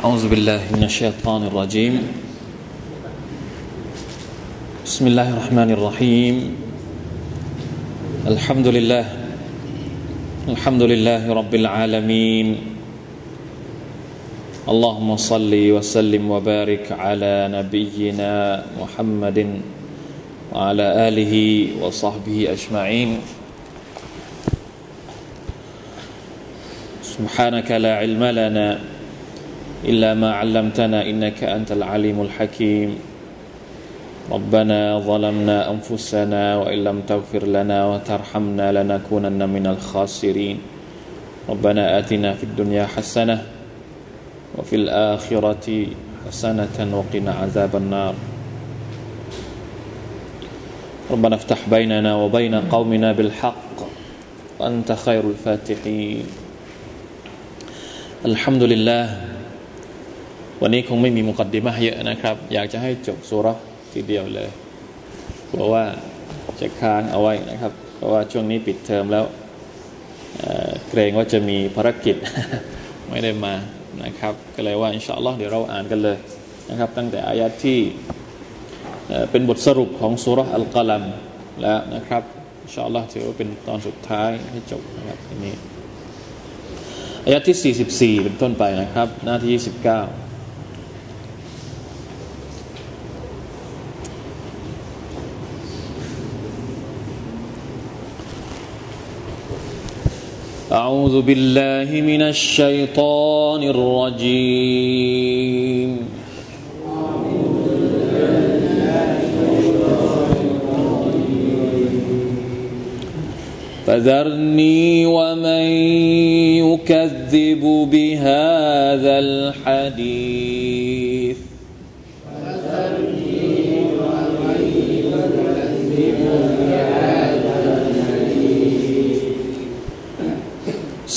أعوذ بالله من الشيطان الرجيم. بسم الله الرحمن الرحيم. الحمد لله. الحمد لله رب العالمين. اللهم صل وسلم وبارك على نبينا محمد وعلى آله وصحبه أجمعين. سبحانك لا علم لنا إلا ما علمتنا إنك أنت العليم الحكيم. ربنا ظلمنا أنفسنا وإن لم تغفر لنا وترحمنا لنكونن من الخاسرين. ربنا آتنا في الدنيا حسنة وفي الآخرة حسنة وقنا عذاب النار. ربنا افتح بيننا وبين قومنا بالحق وأنت خير الفاتحين. الحمد لله วันนี้คงไม่มีมุกดดิมะเยอะนะครับ อยากจะให้จบสุรทีเดียวเลยเพราะว่าจะค้างเอาไว้นะครับ เพราะว่าช่วงนี้ปิดเทอมแล้วเเกรงว่าจะมีภารกิจไม่ได้มานะครับ ก็เลยว่าอินชาอัลลอฮ์เดี๋ยวเราอ่านกันเลยนะครับ ตั้งแต่อายัดที่เป็นบทสรุปของสุรอัลกัลัมแล้วนะครับอินชาอัลลอฮ์ถือว่าเป็นตอนสุดท้ายให้จบนะครับทีนี้อายัดที่ 44 เป็นต้นไปนะครับ หน้าที่ 29 أعوذ بالله من الشيطان الرجيم. فذرني ومن يكذب بهذا الحديث.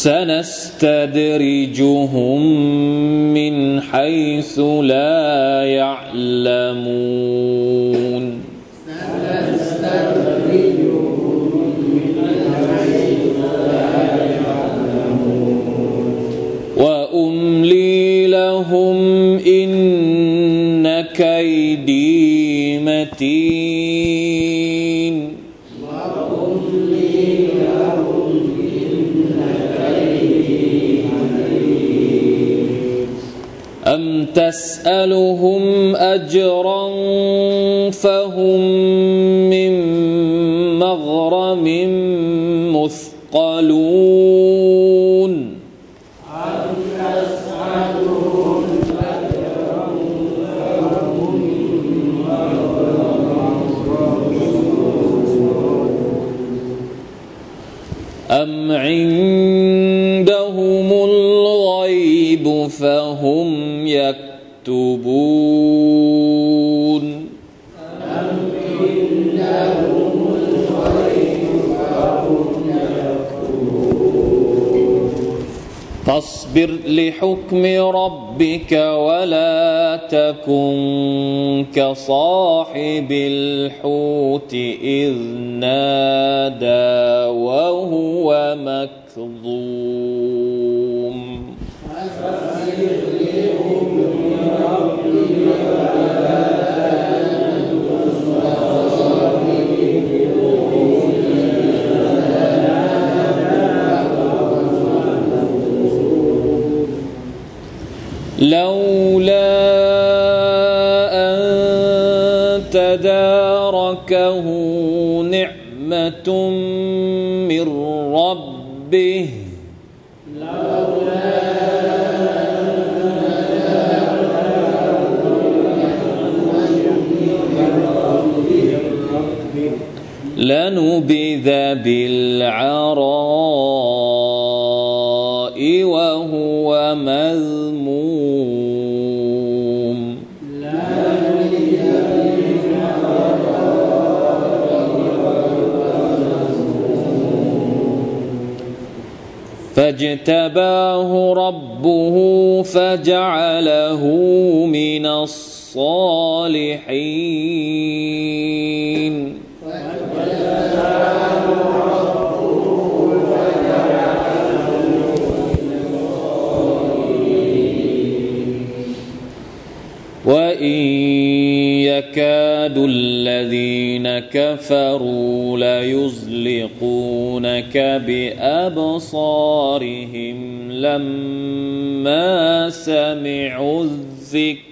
سنستدرجهم من حيث لا يعلمون تسألهم أجرا فهم من مغرم مثقلون. أم عندهم الغيب يكتبون. فاصبر لحكم ربك ولا تكن كصاحب الحوت إذ نادى وهو مكظوم. لولا أن تداركه نعمة من ربه. لنبذ بالعراء فاجتباه ربه فجعله من الصالحين. يكاد الذين كفروا ليزلقونك بأبصارهم لما سمعوا الذكر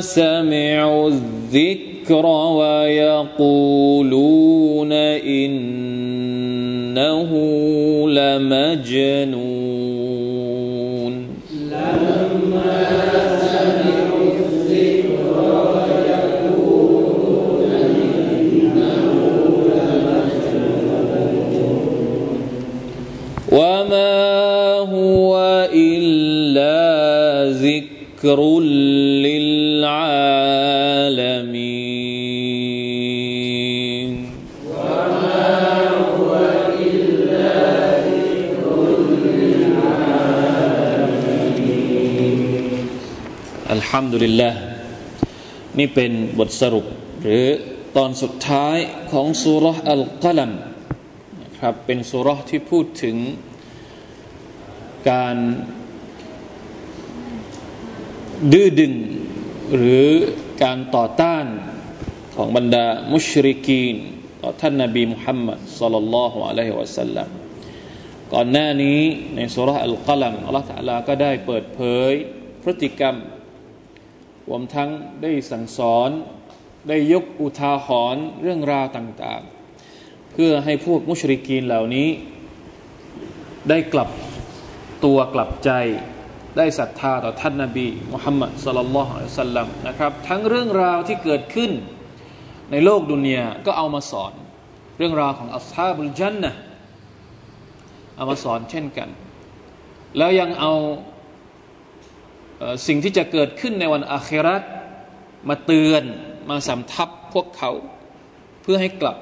سمعوا الذكر ويقولون إنه لمجنون. لما وما هو إلا ذكر ดุลิลละนี่เป็นบทสรุปหรือตอนสุดท้ายของสุรอัลกัลัมครับเป็นสุรที่พูดถึงการดื้อดึง หรือการต่อต้านของบรรดามุชริกีนต่อท่านนาบีมุฮัมมัดสัลลัลลอฮุอะลัยฮิวะสัลลัมก่อนหน้านี้ในสุรอัลกัลัมอัลลอฮฺก็ได้เปิดเผยพฤติกรรม รวมทั้งได้สั่งสอนได้ยกอุทาหรณ์เรื่องราวต่างๆ เพื่อให้พวกมุชริกีนเหล่านี้ ได้กลับตัวกลับใจได้ศรัทธาต่อท่านนาบีมุฮัมมัดสลลัลลอฮุอะลัยสัลลัมนะครับทั้งเรื่องราวที่เกิดขึ้นในโลกดุนยาก็เอามาสอน เรื่องราวของอัลฮาบุลจันนะเอามาสอนเช่นกัน แล้วยังเอา สิ่งที่จะเกิดขึ้นในวันอาคราตมาเตือนมาสำทับพวกเขา เพื่อให้กลับ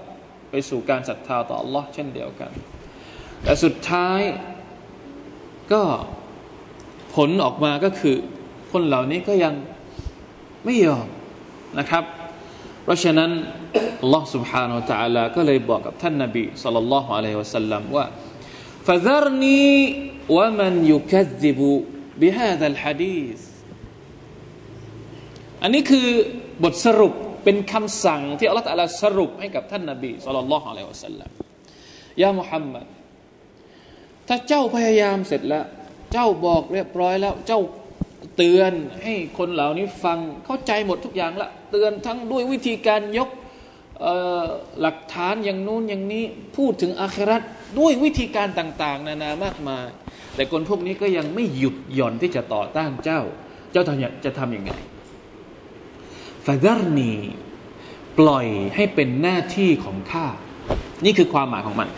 ไปสู่การศรัทธาต่อ Allah เช่นเดียวกัน แต่สุดท้ายก็ผลออกมาก็คือคนเหล่านี้ก็ยังไม่ยอมนะครับ เพราะฉะนั้น Allah سبحانه และ تعالى ก็เลยบอกกับท่านนาบีสัลลัลลอฮุอะลัยฮิวะสัลลัมว่า فذرني ومن يكذب บิฮาดัลฮะดีสอันนี้คือบทสรุปเป็นคำสั่งที่อัลลอฮฺสรุปให้กับท่านนาบีสุลต่านละฮ์อะลัยฮิวสัลลัมยามุฮัมมัดถ้าเจ้าพยายามเสร็จแล้ว เจ้าบอกเรียบร้อยแล้ว เจ้าเตือนให้คนเหล่านี้ฟังเข้าใจหมดทุกอย่างละเตือนทั้งด้วยวิธีการยกหลักฐานอย่างนู้นอย่างนี้พูดถึงอาครัตด้วยวิธีการต่าง ๆ นานามากมาย แต่คนพวกนี้ก็ยังไม่หยุดหย่อนที่จะต่อต้านเจ้า เจ้าจะทำยังไงฟาดารนีปล่อยให้เป็นหน้าที่ของข้า นี่คือความหมายของมัน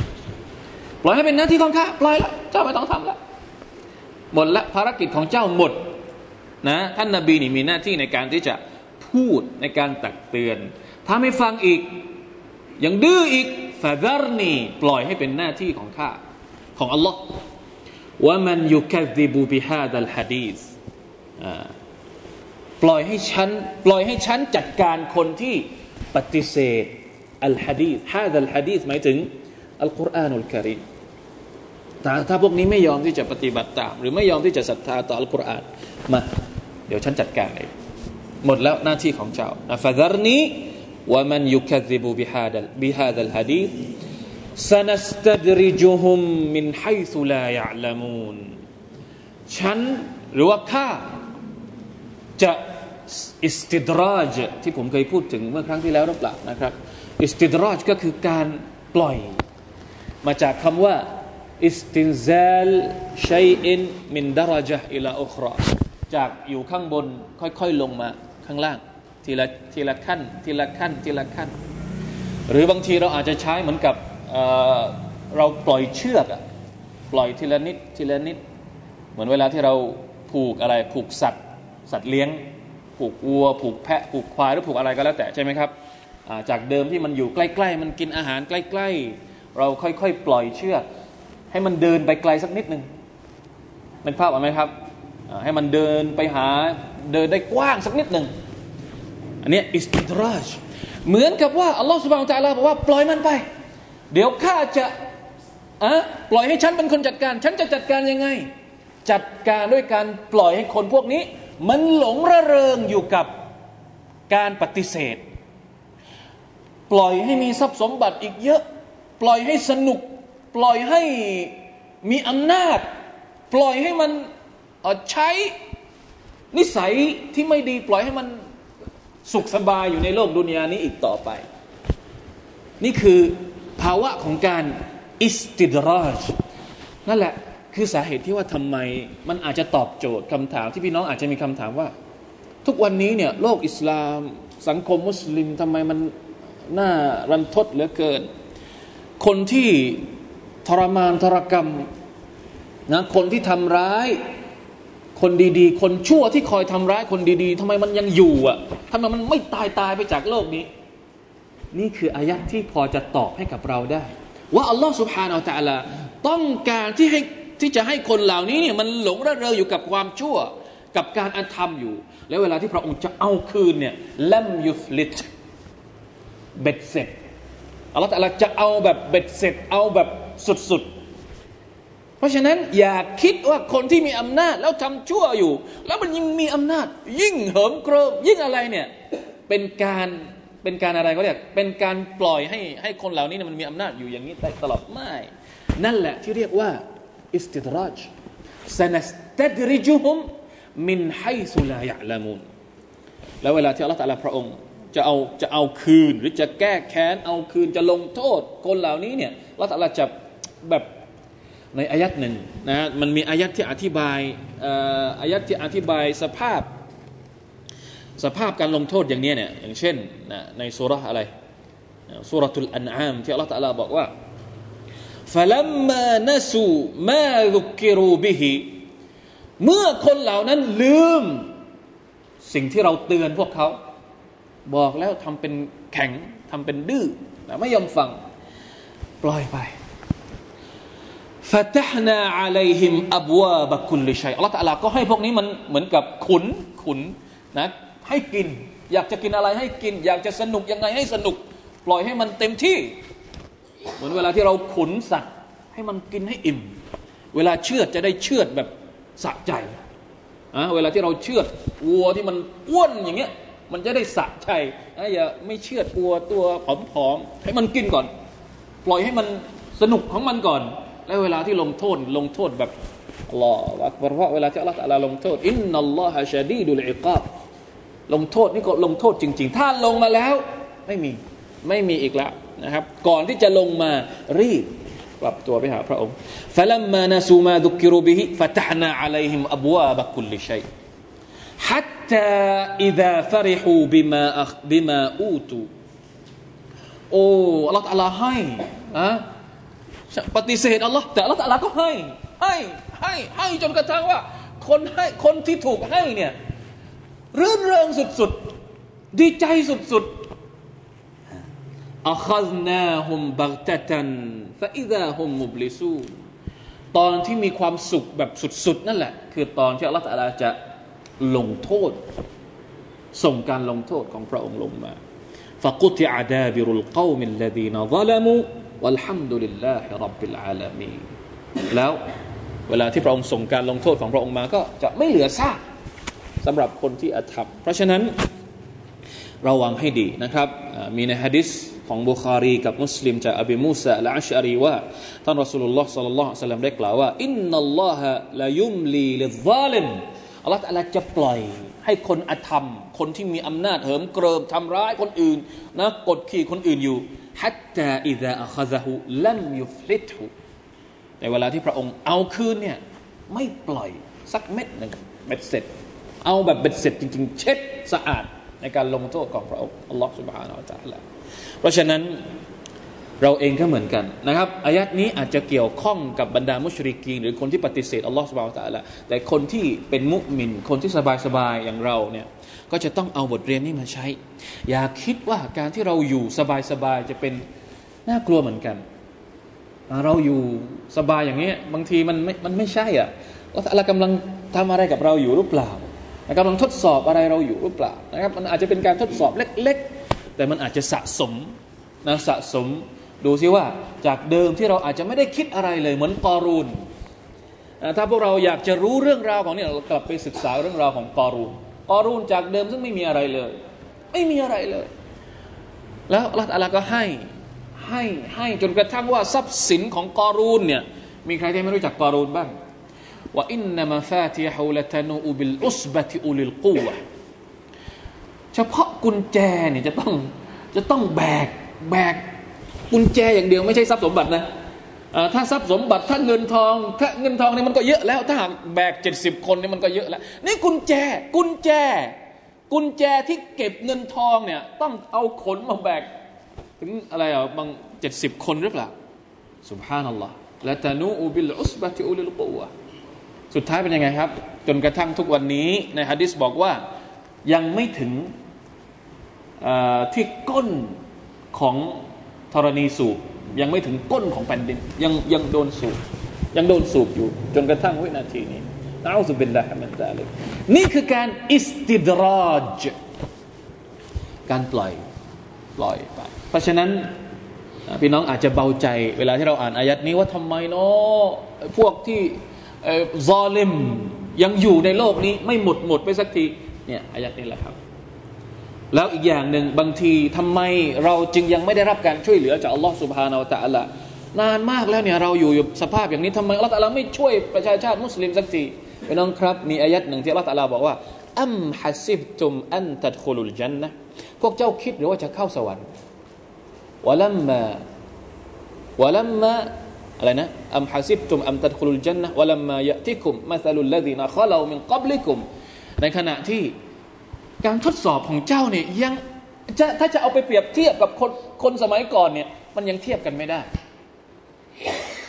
ปล่อยให้เป็นหน้าที่ของข้า ปล่อยละเจ้าไม่ต้องทำละหมดละภารกิจของเจ้าหมดนะท่านนาบีนี่มีหน้าที่ในการที่จะพูดในการตักเตือน ถ้าไม่ฟังอีก ยังดื้ออีกฟาดารนีปล่อยให้เป็นหน้าที่ของข้าของอัลลอฮ์ ว่ามันยุคดิบูบิฮาดัลฮะดีสปล่อยให้ฉันปล่อยให้ฉันจัดการคนที่ปฏิเสธอัลฮะดีสฮาดัลฮะดีสหมายถึงอัลกุรอานุลกริมถ้าถ้าพวกนี้ไม่ยอมที่จะปฏิบัติตาม หรือไม่ยอมที่จะศรัทธาต่ออัลกุรอานมาเดี๋ยวฉันจัดการเองหมดแล้วหน้าที่ของเจ้าฟาดารนี้ว่ามันยุคดิบูบิฮาดัลบิฮาดัลฮะดี سنستدرجهم من حيث لا يعلمون ฉันหรือว่าข้าจะอิสติดราจที่ผมเคยพูดถึงเมื่อครั้งที่แล้วรือเปล่านะครับอิสติดราจก็คือการปล่อย มาจากคำว่าอิสตินซาลชัยอินมินดาราจอิลาอุครอจากอยู่ข้างบนค่อยๆลงมาข้างล่าง ทีละทีละขั้น ทีละขั้น ทีละขั้น หรือบางทีเราอาจจะใช้เหมือนกับ เราปล่อยเชือกปล่อยทีละนิดทีละนิด เหมือนเวลาที่เราผูกอะไรผูกสัตว์สัตว์เลี้ยง ผูกวัว ผูกแพะ ผูกควายหรือผูกอะไรก็แล้วแต่ใช่ไหมครับจากเดิมที่มันอยู่ใกล้ ๆ มันกินอาหารใกล้ ๆ เราค่อยๆ ปล่อยเชือก ให้มันเดินไปไกลสักนิดหนึ่งนึกภาพออกไหมครับให้มันเดินไปหาเดินได้กว้างสักนิดหนึ่งอันนี้อิสติดราช เหมือนกับว่าอัลลอฮฺสุบานตะลาบอกว่าปล่อยมันไป เดี๋ยวข้าจะอะปล่อยให้ฉันเป็นคนจัดการ ฉันจะจัดการยังไง จัดการด้วยการปล่อยให้คนพวกนี้ มันหลงระเริงอยู่กับการปฏิเสธ ปล่อยให้มีทรัพย์สมบัติอีกเยอะ ปล่อยให้สนุก ปล่อยให้มีอำนาจ ปล่อยให้มันใช้นิสัยที่ไม่ดีปล่อยให้มันสุขสบายอยู่ในโลกดุนยานี้อีกต่อไป นี่คือ ภาวะของการอิสติดราชนั่นแหละคือสาเหตุที่ว่าทำไมมันอาจจะตอบโจทย์คำถามที่พี่น้องอาจจะมีคำถามว่า ทุกวันนี้เนี่ยโลกอิสลามสังคมมุสลิมทำไมมันน่ารันทดเหลือเกิน คนที่ทรมานทรกรรมนะคนที่ทำร้ายคนดีๆ คนชั่วที่คอยทำร้ายคนดีๆทำไมมันยังอยู่อะทำไมมันไม่ตายตายไปจากโลกนี้ นี่คืออายัดที่พอจะตอบให้กับเราได้ ว่าอัลลอฮ์สุบฮานาอัลตะลาต้องการที่ให้ที่จะให้คนเหล่านี้เนี่ยมันหลงระเริงอยู่กับความชั่วกับการอันธรรมอยู่ แล้วเวลาที่พระองค์จะเอาคืนเนี่ยเลัมยุฟลิตเบ็ดเสร็จอัลลอฮฺจะเอาแบบเบ็ดเสร็จเอาแบบสุดๆ เพราะฉะนั้นอย่าคิดว่าคนที่มีอำนาจแล้วทำชั่วอยู่ แล้วมันยิ่งมีอำนาจ ยิ่งเหิมเกริมยิ่งอะไรเนี่ยเป็นการ เป็นการอะไรก็เรียกเป็นการปล่อยให้ให้คนเหล่านี้มันมีอำนาจอยู่อย่างนี้ตลอดไม่นั่นแหละที่เรียกว่าอิสติดราจสนัสตัดริจุฮุมมินไฮสุลายะลามุนแล้วเวลาที่อัลลอฮฺตะลาพระองค์ จะเอาจะเอาคืนหรือจะแก้แค้น เอาคืนจะลงโทษ คนเหล่านี้เนี่ยอัลลอฮฺตะลาจะแบบในอายัดหนึ่งนะมันมีอายัดที่อธิบายอายัดที่อธิบายสภาพ สภาพการลงโทษอย่างนี้เนี่ยอย่างเช่นนะในสุรอะไรสุรทุลอันอามที่อัลลอฮฺตะลาบอกว่า فلما نسوا ما ذكروا به เมื่อคนเหล่านั้นลืม สิ่งที่เราเตือนพวกเขา บอกแล้วทำเป็นแข็งทำเป็นดื้อไม่ยอมฟัง ปล่อยไปฟาตฮนาอะลัยฮิมอับวาบกุลลิชัยอัลลอฮฺตะลาก็ให้พวกนี้มันเหมือนกับขุนขุนนะ ให้กิน อยากจะกินอะไรให้กิน อยากจะสนุกยังไงให้สนุก ปล่อยให้มันเต็มที่ เหมือนเวลาที่เราขุนสัตว์ให้มันกินให้อิ่ม เวลาเชือดจะได้เชือดแบบสะใจอะเวลาที่เราเชือดวัวที่มันอ้วนอย่างเงี้ย มันจะได้สะใจอะอย่าไม่เชือดวัวตัวผอมๆให้มันกินก่อน ปล่อยให้มันสนุกของมันก่อน แล้วเวลาที่ลงโทษลงโทษแบบลอวักเพราะเวลาที่อัลลอฮฺลงโทษอินนัลลอฮฺชาดีดุลอิกาบ ลงโทษนี่ก็ลงโทษจริง ๆ ถ้าลงมาแล้ว ไม่มีไม่มีอีกแล้วนะครับ ก่อนที่จะลงมารีบกลับตัวไปหาพระองค์ فلما نسوا ما ذكروا به فتحنا عليهم أبواب كل شيء حتى إذا فرحوا بما أخ بما أوتوا โอ้อัลลอฮฺให้อะปฏิเสธอัลลอฮ์แต่อัลลอฮ์ก็ให้ให้ให้ให้จนกระทั่งว่า คนให้คนที่ถูกให้เนี่ย รื่นเริงสุดๆ ดีใจสุดๆอัคซนาฮุมบักตะตันฟาอิดาฮุมมุบลิซูตอนที่มีความสุขแบบสุดๆ นั่นแหละ คือตอนที่อัลลอฮฺจะลงโทษ ส่งการลงโทษของพระองค์ลงมาفقطع دابر القوم الذين ظلموا والحمد لله رب العالمين แล้วเวลาที่พระองค์ส่งการลงโทษของพระองค์มาก็จะไม่เหลือซาก สำหรับคนที่อธรรม เพราะฉะนั้นระวังให้ดีนะครับ มีในฮะดิษของบุคารีกับมุสลิมจากอบีมูซาอัลอัชอะรีว่าท่านรอสูลุลลอฮ์صلى الله عليه ได้กล่าวว่า إن الله ليملي للظالم อัลลอฮฺจะปล่อยให้คนอธรรม คนที่มีอำนาจเหิมเกริมทำร้ายคนอื่นนะกดขี่คนอื่นอยู่ حتى إذا أخذه لم يفلته ในเวลาที่พระองค์เอาคืนเนี่ยไม่ปล่อยสักเม็ดหนึ่งเบ็ดเสร็จ เอาแบบเบ็ดเสร็จจริง ๆ เช็ดสะอาดในการลงโทษของพระองค์อัลลอฮฺسبحان اللهเพราะฉะนั้นเราเองก็เหมือนกันนะครับอายัดนี้อาจจะเกี่ยวข้องกับบรรดามุชริกีนหรือคนที่ปฏิเสธอัลลอฮฺสุบฮานาอัลลอฮฺแต่คนที่เป็นมุมิน คนที่สบายๆอย่างเราเนี่ยก็จะต้องเอาบทเรียนนี้มาใช้ อย่าคิดว่าการที่เราอยู่สบายๆจะเป็นน่ากลัวเหมือนกัน เราอยู่สบายอย่างนี้บางทีมันไม่มันไม่ใช่อะอัลลอฮฺกำลังทำอะไรกับเราอยู่หรือเปล่า กำลังทดสอบอะไรเราอยู่หรือเปล่านะครับมันอาจจะเป็นการทดสอบเล็ก ๆ แต่มันอาจจะสะสมนะสะสมดูซิว่าจากเดิมที่เราอาจจะไม่ได้คิดอะไรเลยเหมือนกอรูนถ้าพวกเราอยากจะรู้เรื่องราวของนี่เรากลับไปศึกษาเรื่องราวของกอรูนกอรูนจากเดิมซึ่งไม่มีอะไรเลย ไม่มีอะไรเลย แล้วอัลลอฮฺก็ให้ให้ให้จนกระทั่งว่าทรัพย์สินของกอรูนเนี่ยมีใครที่ไม่รู้จักกอรูนบ้าง ว่าอินนามฟาติฮุลตนูบิลอุสบะติอุลิลกูวะเฉพาะกุญแจเนี่ยจะต้องจะต้องแบกแบกกุญแจอย่างเดียวไม่ใช่ทรัพย์สมบัตินะถ้าทรัพย์สมบัติถ้าเงินทอง ถ้าเงินทองนี่มันก็เยอะแล้ว ถ้าหากแบกเจ็ดสิบคนนี่มันก็เยอะแล้ว นี่กุญแจ กุญแจ กุญแจที่เก็บเงินทองเนี่ย ต้องเอาขนมาแบกถึงอะไรอะบางเจ็ดสิบคนหรือเปล่าสุบฮานัลลอฮ์ละตานูบิลอุสบะติอุลิลกูวะ สุดท้ายเป็นยังไงครับ จนกระทั่งทุกวันนี้ในฮะดิษบอกว่ายังไม่ถึงที่ก้นของธรณีสูบ ยังไม่ถึงก้นของแผ่นดิน ยังยังโดนสูบ ยังโดนสูบอยู่ จนกระทั่งวินาทีนี้نعوذ بالله من ذلك นี่คือการ استدراج การปล่อยปล่อยไป เพราะฉะนั้นพี่น้องอาจจะเบาใจ เวลาที่เราอ่านอายะฮ์นี้ว่าทำไมเนาะพวกที่ ซอลิมยังอยู่ในโลกนี้ไม่หมดหมดไปสักทีเนี่ยอายัดนี้แหละครับ แล้วอีกอย่างหนึ่งบางทีทำไมเราจึงยังไม่ได้รับการช่วยเหลือจากอัลลอฮฺสุบฮานาอัลตะละนานมากแล้วเนี่ยเราอยู่สภาพอย่างนี้ทำไมอัลลอฮฺไม่ช่วยประชาชาติมุสลิมสักทีพี่น้องครับ มีอายัดหนึ่งที่อัลลอฮฺบอกว่าอัมฮัสิบตุมอันตัดคุลุลจันนะพวกเจ้าคิดหรือว่าจะเข้าสวรรค์วะลัมมาวะลัมมา อะไรนะอัมฮัสิบตุมอัมตัดคุลุลจันนะวะลัมมายะติคุมมาซาลุลลดีนะขลามินกับลิกุม ในขณะที่การทดสอบของเจ้าเนี่ยยังจะถ้าจะเอาไปเปรียบเทียบกับคนคนสมัยก่อนเนี่ยมันยังเทียบกันไม่ได้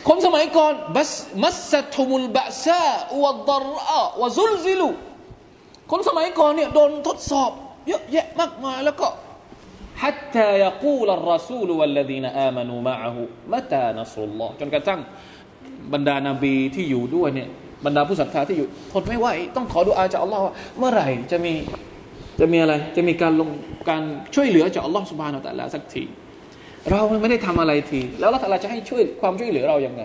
คนสมัยก่อนบัสมัสตุมุลบะซาอวดรอะวซุลซิลูคนสมัยก่อนเนี่ยโดนทดสอบเยอะแยะมากมายแล้วก็ حتى يقول الرسول والذين آمنوا معه متى نصل الله สุลจนกระทั่งบรรดานาบีที่อยู่ด้วยเนี่ยบรรดาผู้ศรัทธาที่อยู่ทนไม่ไหวต้องขอดุอาจากอัลลอฮ์ว่าเมื่อไหร่จะมีจะมีอะไร จะมีการลงการช่วยเหลือจากอัลลอฮ์สุบานาอัลลอฮ์สักที เราไม่ได้ทำอะไรที แล้วอัลลเราจะให้ช่วยความช่วยเหลือเราอย่างไง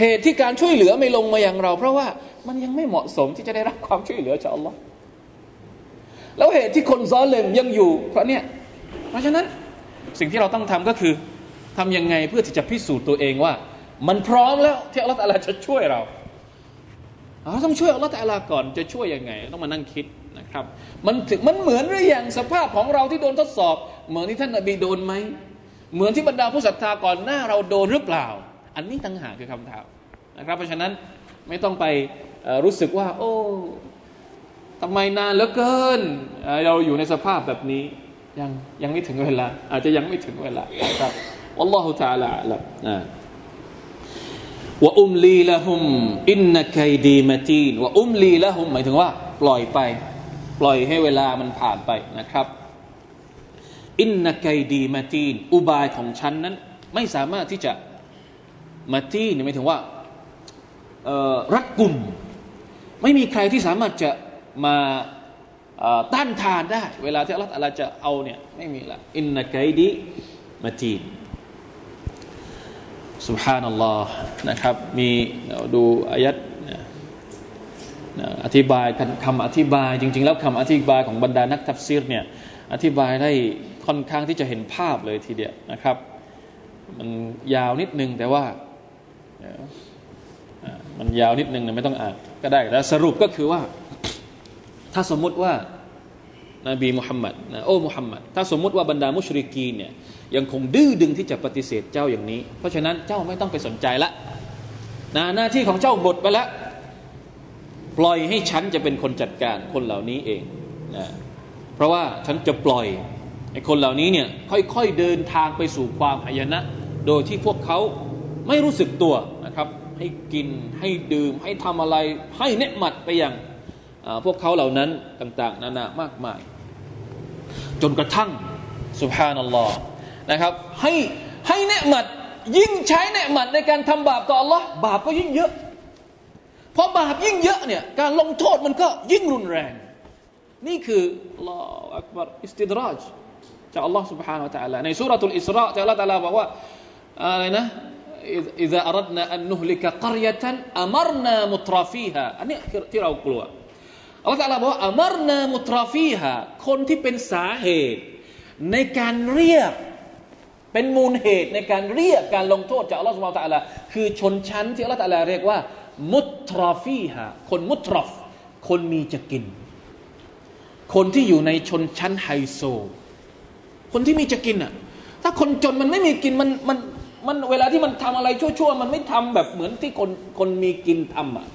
เหตุที่การช่วยเหลือไม่ลงมาอย่างเรา เพราะว่ามันยังไม่เหมาะสมที่จะได้รับความช่วยเหลือจากอัลลอฮ์แล้วเหตุที่คนซ้อนเลมยังอยู่ เพราะเนี่ย ราะฉะนั้นสิ่งที่เราต้องทำก็คือทำยังไงเพื่อที่จะพิสูจน์ตัวเองว่า มันพร้อมแล้วที่อัลลอฮฺจะช่วยเราเราต้องช่วยอัลลอฮฺก่อนจะช่วยยังไง ต้องมานั่งคิดนะครับ มันถึงมันเหมือนหรือยังสภาพของเราที่โดนทดสอบ เหมือนที่ท่านนบีโดนไหมเหมือนที่บรรดาผู้ศรัทธาก่อนหน้าเราโดนหรือเปล่า อันนี้ตั้งหากคือคำถามนะครับ เพราะฉะนั้นไม่ต้องไปรู้สึกว่า โอ้ทำไมนานเหลือเกิน เราอยู่ในสภาพแบบนี้ ยังยังไม่ถึงเวลา อาจจะยังไม่ถึงเวลาครับอัลลอฮฺ تعالى ละว่าอุมลีละหุมอินนักยดีมาตีนว่าอุมลีละหุมหมายถึงว่า ปล่อยไป ปล่อยให้เวลามันผ่านไปนะครับอินนักยดีมาตีนอุบายของฉันนั้น ไม่สามารถที่จะมาตีนหมายถึงว่ารักกุมไม่มีใครที่สามารถจะมา ต้านทานได้ เวลาที่อัลลอฮฺจะเอาเนี่ยไม่มีละอินนักไกดีมาจีนสุบฮานัลลอฮ์นะครับมีดูอายัดอธิบายคำอธิบายจริง ๆ แล้วคำอธิบายของบรรดานักทัฟซีรเนี่ยอธิบายได้ค่อนข้างที่จะเห็นภาพเลยทีเดียวนะครับ มันยาวนิดนึงแต่ว่ามันยาวนิดนึงไม่ต้องอ่านก็ได้แล้วสรุปก็คือว่า ถ้าสมมุติว่านบีมุฮัมมัดนะโอ้มุฮัมมัดถ้าสมมุติว่าบรรดามุชริกีนเนี่ยยังคงดื้อดึงที่จะปฏิเสธเจ้าอย่างนี้ เพราะฉะนั้นเจ้าไม่ต้องไปสนใจละนะหน้าที่ของเจ้าหมดไปแล้วปล่อยให้ฉันจะเป็นคนจัดการคนเหล่านี้เองนะเพราะว่าฉันจะปล่อยไอ้คนเหล่านี้เนี่ยค่อยๆเดินทางไปสู่ความหายนะ โดยที่พวกเขาไม่รู้สึกตัวนะครับ ให้กินให้ดื่มให้ทำอะไรให้เนืหมัดไปอย่าง พวกเขาเหล่านั้นต่างๆ นานามากมาย จนกระทั่งสุภานัลลอฮ์นะครับ ให้ให้เนืหมัดยิ่งใช้เนืหมัดในการทำบาปต่อ Allah บาปก็ยิ่งเยอะ พอบาปยิ่งเยอะเนี่ยการลงโทษมันก็ยิ่งรุนแรง นี่คือลออักบารอิสติดราจจากอัลลอฮ์ سبحانه และ تعالى ในสุรทูลอิสราจากอัลลอฮ์ تعالى บอกว่าอะไรนะ إذا أردنا أن نهلك قرية أمرنا مترفيها อันนี้ที่เรากลัว อัลลอฮฺตะลาบอกว่าอมรนามุตราฟีฮะคนที่เป็นสาเหตุ ในการเรียกเป็นมูลเหตุในการเรียกการลงโทษจากอัลลอฮฺสุบไบร์ตะลาคือชนชั้นที่อัลลอฮฺตะลาเรียกว่า มุตราฟีฮะคนมุตรฟคนมีจะกิน คนที่อยู่ในชนชั้นไฮโซ คนที่มีจะกินอะถ้าคนจนมันไม่มีกินมันมันมันเวลาที่มันทำอะไรชั่วๆมันไม่ทำแบบเหมือนที่คนคนมีกินทำอะ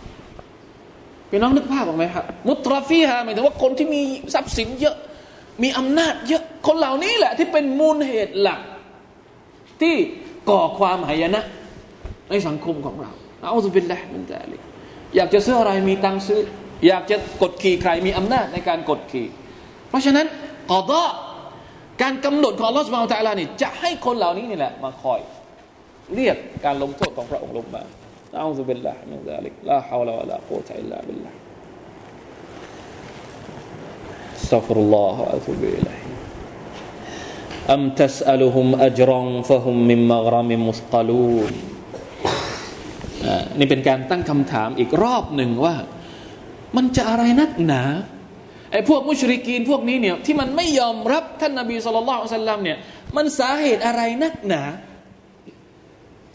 พี่น้องนึกภาพออกไหมครับ มุตรฟีฮะหมายถึงว่าคนที่มีทรัพย์สินเยอะ มีอำนาจเยอะ คนเหล่านี้แหละ ที่เป็นมูลเหตุหลัก ที่ก่อความหายนะในสังคมของเราเอาสุบินแหละมันแต่ลยอยากจะซื้ออะไรมีตังซื้อ อยากจะกดขี่ใครมีอำนาจในการกดขี่ เพราะฉะนั้นกอดอการกำหนดของลอสมาตาลานี่จะให้คนเหล่านี้นี่แหละ มาคอย เรียกการลงโทษของพระองค์ลงมา أعوذ بالله من ذلك لا حول ولا قوة إلا بالله استغفر الله وأتوب إليه أم تسألهم أجرا فهم من مغرم مثقلون นี่เป็นการตั้งคำถามอีกรอบหนึ่งว่า มันจะอะไรนักหนาไอ้พวกมุชริกีนพวกนี้เนี่ยที่มันไม่ยอมรับท่านนาบีสุลต่านสัลลัมเนี่ยมันสาเหตุอะไรนักหนา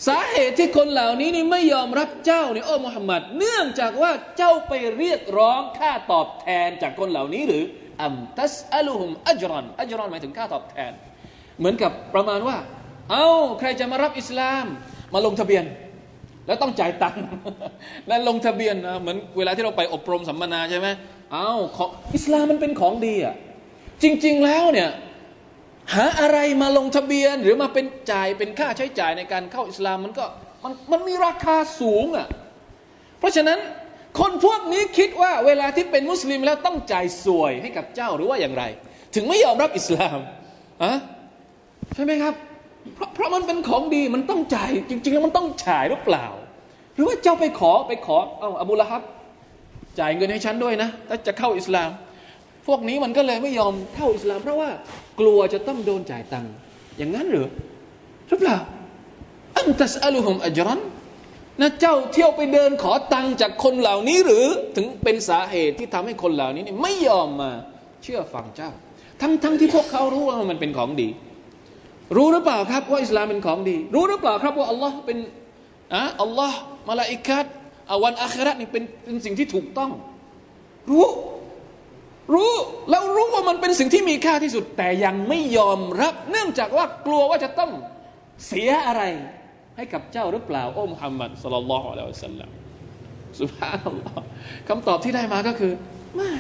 สาเหตุที่คนเหล่านี้นี่ไม่ยอมรับเจ้าเนี่ยโอ้มุฮัมมัดเนื่องจากว่าเจ้าไปเรียกร้องค่าตอบแทนจากคนเหล่านี้หรืออัมตัสอัลุฮุมอัจรอนอัจรอนหมายถึงค่าตอบแทน เหมือนกับประมาณว่า เอา้าใครจะมารับอิสลาม มาลงทะเบียน แล้วต้องจ่ายตังค์และลงทะเบียนนะเหมือนเวลาที่เราไปอบรมสัมมนาใช่ไหมเอา้าอิสลามมันเป็นของดีอะจริง ๆแล้วเนี่ย หาอะไรมาลงทะเบียนหรือมาเป็นจ่ายเป็นค่าใช้จ่ายในการเข้าอิสลามมันก็มันมันมีราคาสูงอะเพราะฉะนั้นคนพวกนี้คิดว่าเวลาที่เป็นมุสลิมแล้วต้องจ่ายสวยให้กับเจ้าหรือว่าอย่างไร ถึงไม่ยอมรับอิสลามอะใช่ไหมครับ เพราะเพราะมันเป็นของดีมันต้องจ่ายจริง ๆ แล้วมันต้องจ่ายหรือเปล่า หรือว่าเจ้าไปขอไปขอเอาอบูละฮับจ่ายเงินให้ฉันด้วยนะถ้าจะเข้าอิสลาม พวกนี้มันก็เลยไม่ยอมเข้าอิสลาม เพราะว่ากลัวจะต้องโดนจ่ายตังค์อย่างนั้นหรือหรือเปล่าอันตัสอัลุฮุมอัจรันนะเจ้าเที่ยวไปเดินขอตังค์จากคนเหล่านี้หรือถึงเป็นสาเหตุที่ทำให้คนเหล่านี้ไม่ยอมมาเชื่อฟังเจ้า ทั้งทั้งที่พวกเขารู้ว่ามันเป็นของดี รู้หรือเปล่าครับว่าอิสลามเป็นของดี รู้หรือเปล่าครับว่าอัลลอฮ์เป็นอะอัลลอฮ์มาลาอิกัดวันอาครานี่เป็นเป็นสิ่งที่ถูกต้อง รู้ รู้แล้วรู้ว่ามันเป็นสิ่งที่มีค่าที่สุด แต่ยังไม่ยอมรับ เนื่องจากว่ากลัวว่าจะต้องเสียอะไร ให้กับเจ้าหรือเปล่าโอ้มุฮัมมัดสุลลัลลอฮุอะลัยฮิสัลลัมสุภาพคำตอบที่ได้มาก็คือ ไม่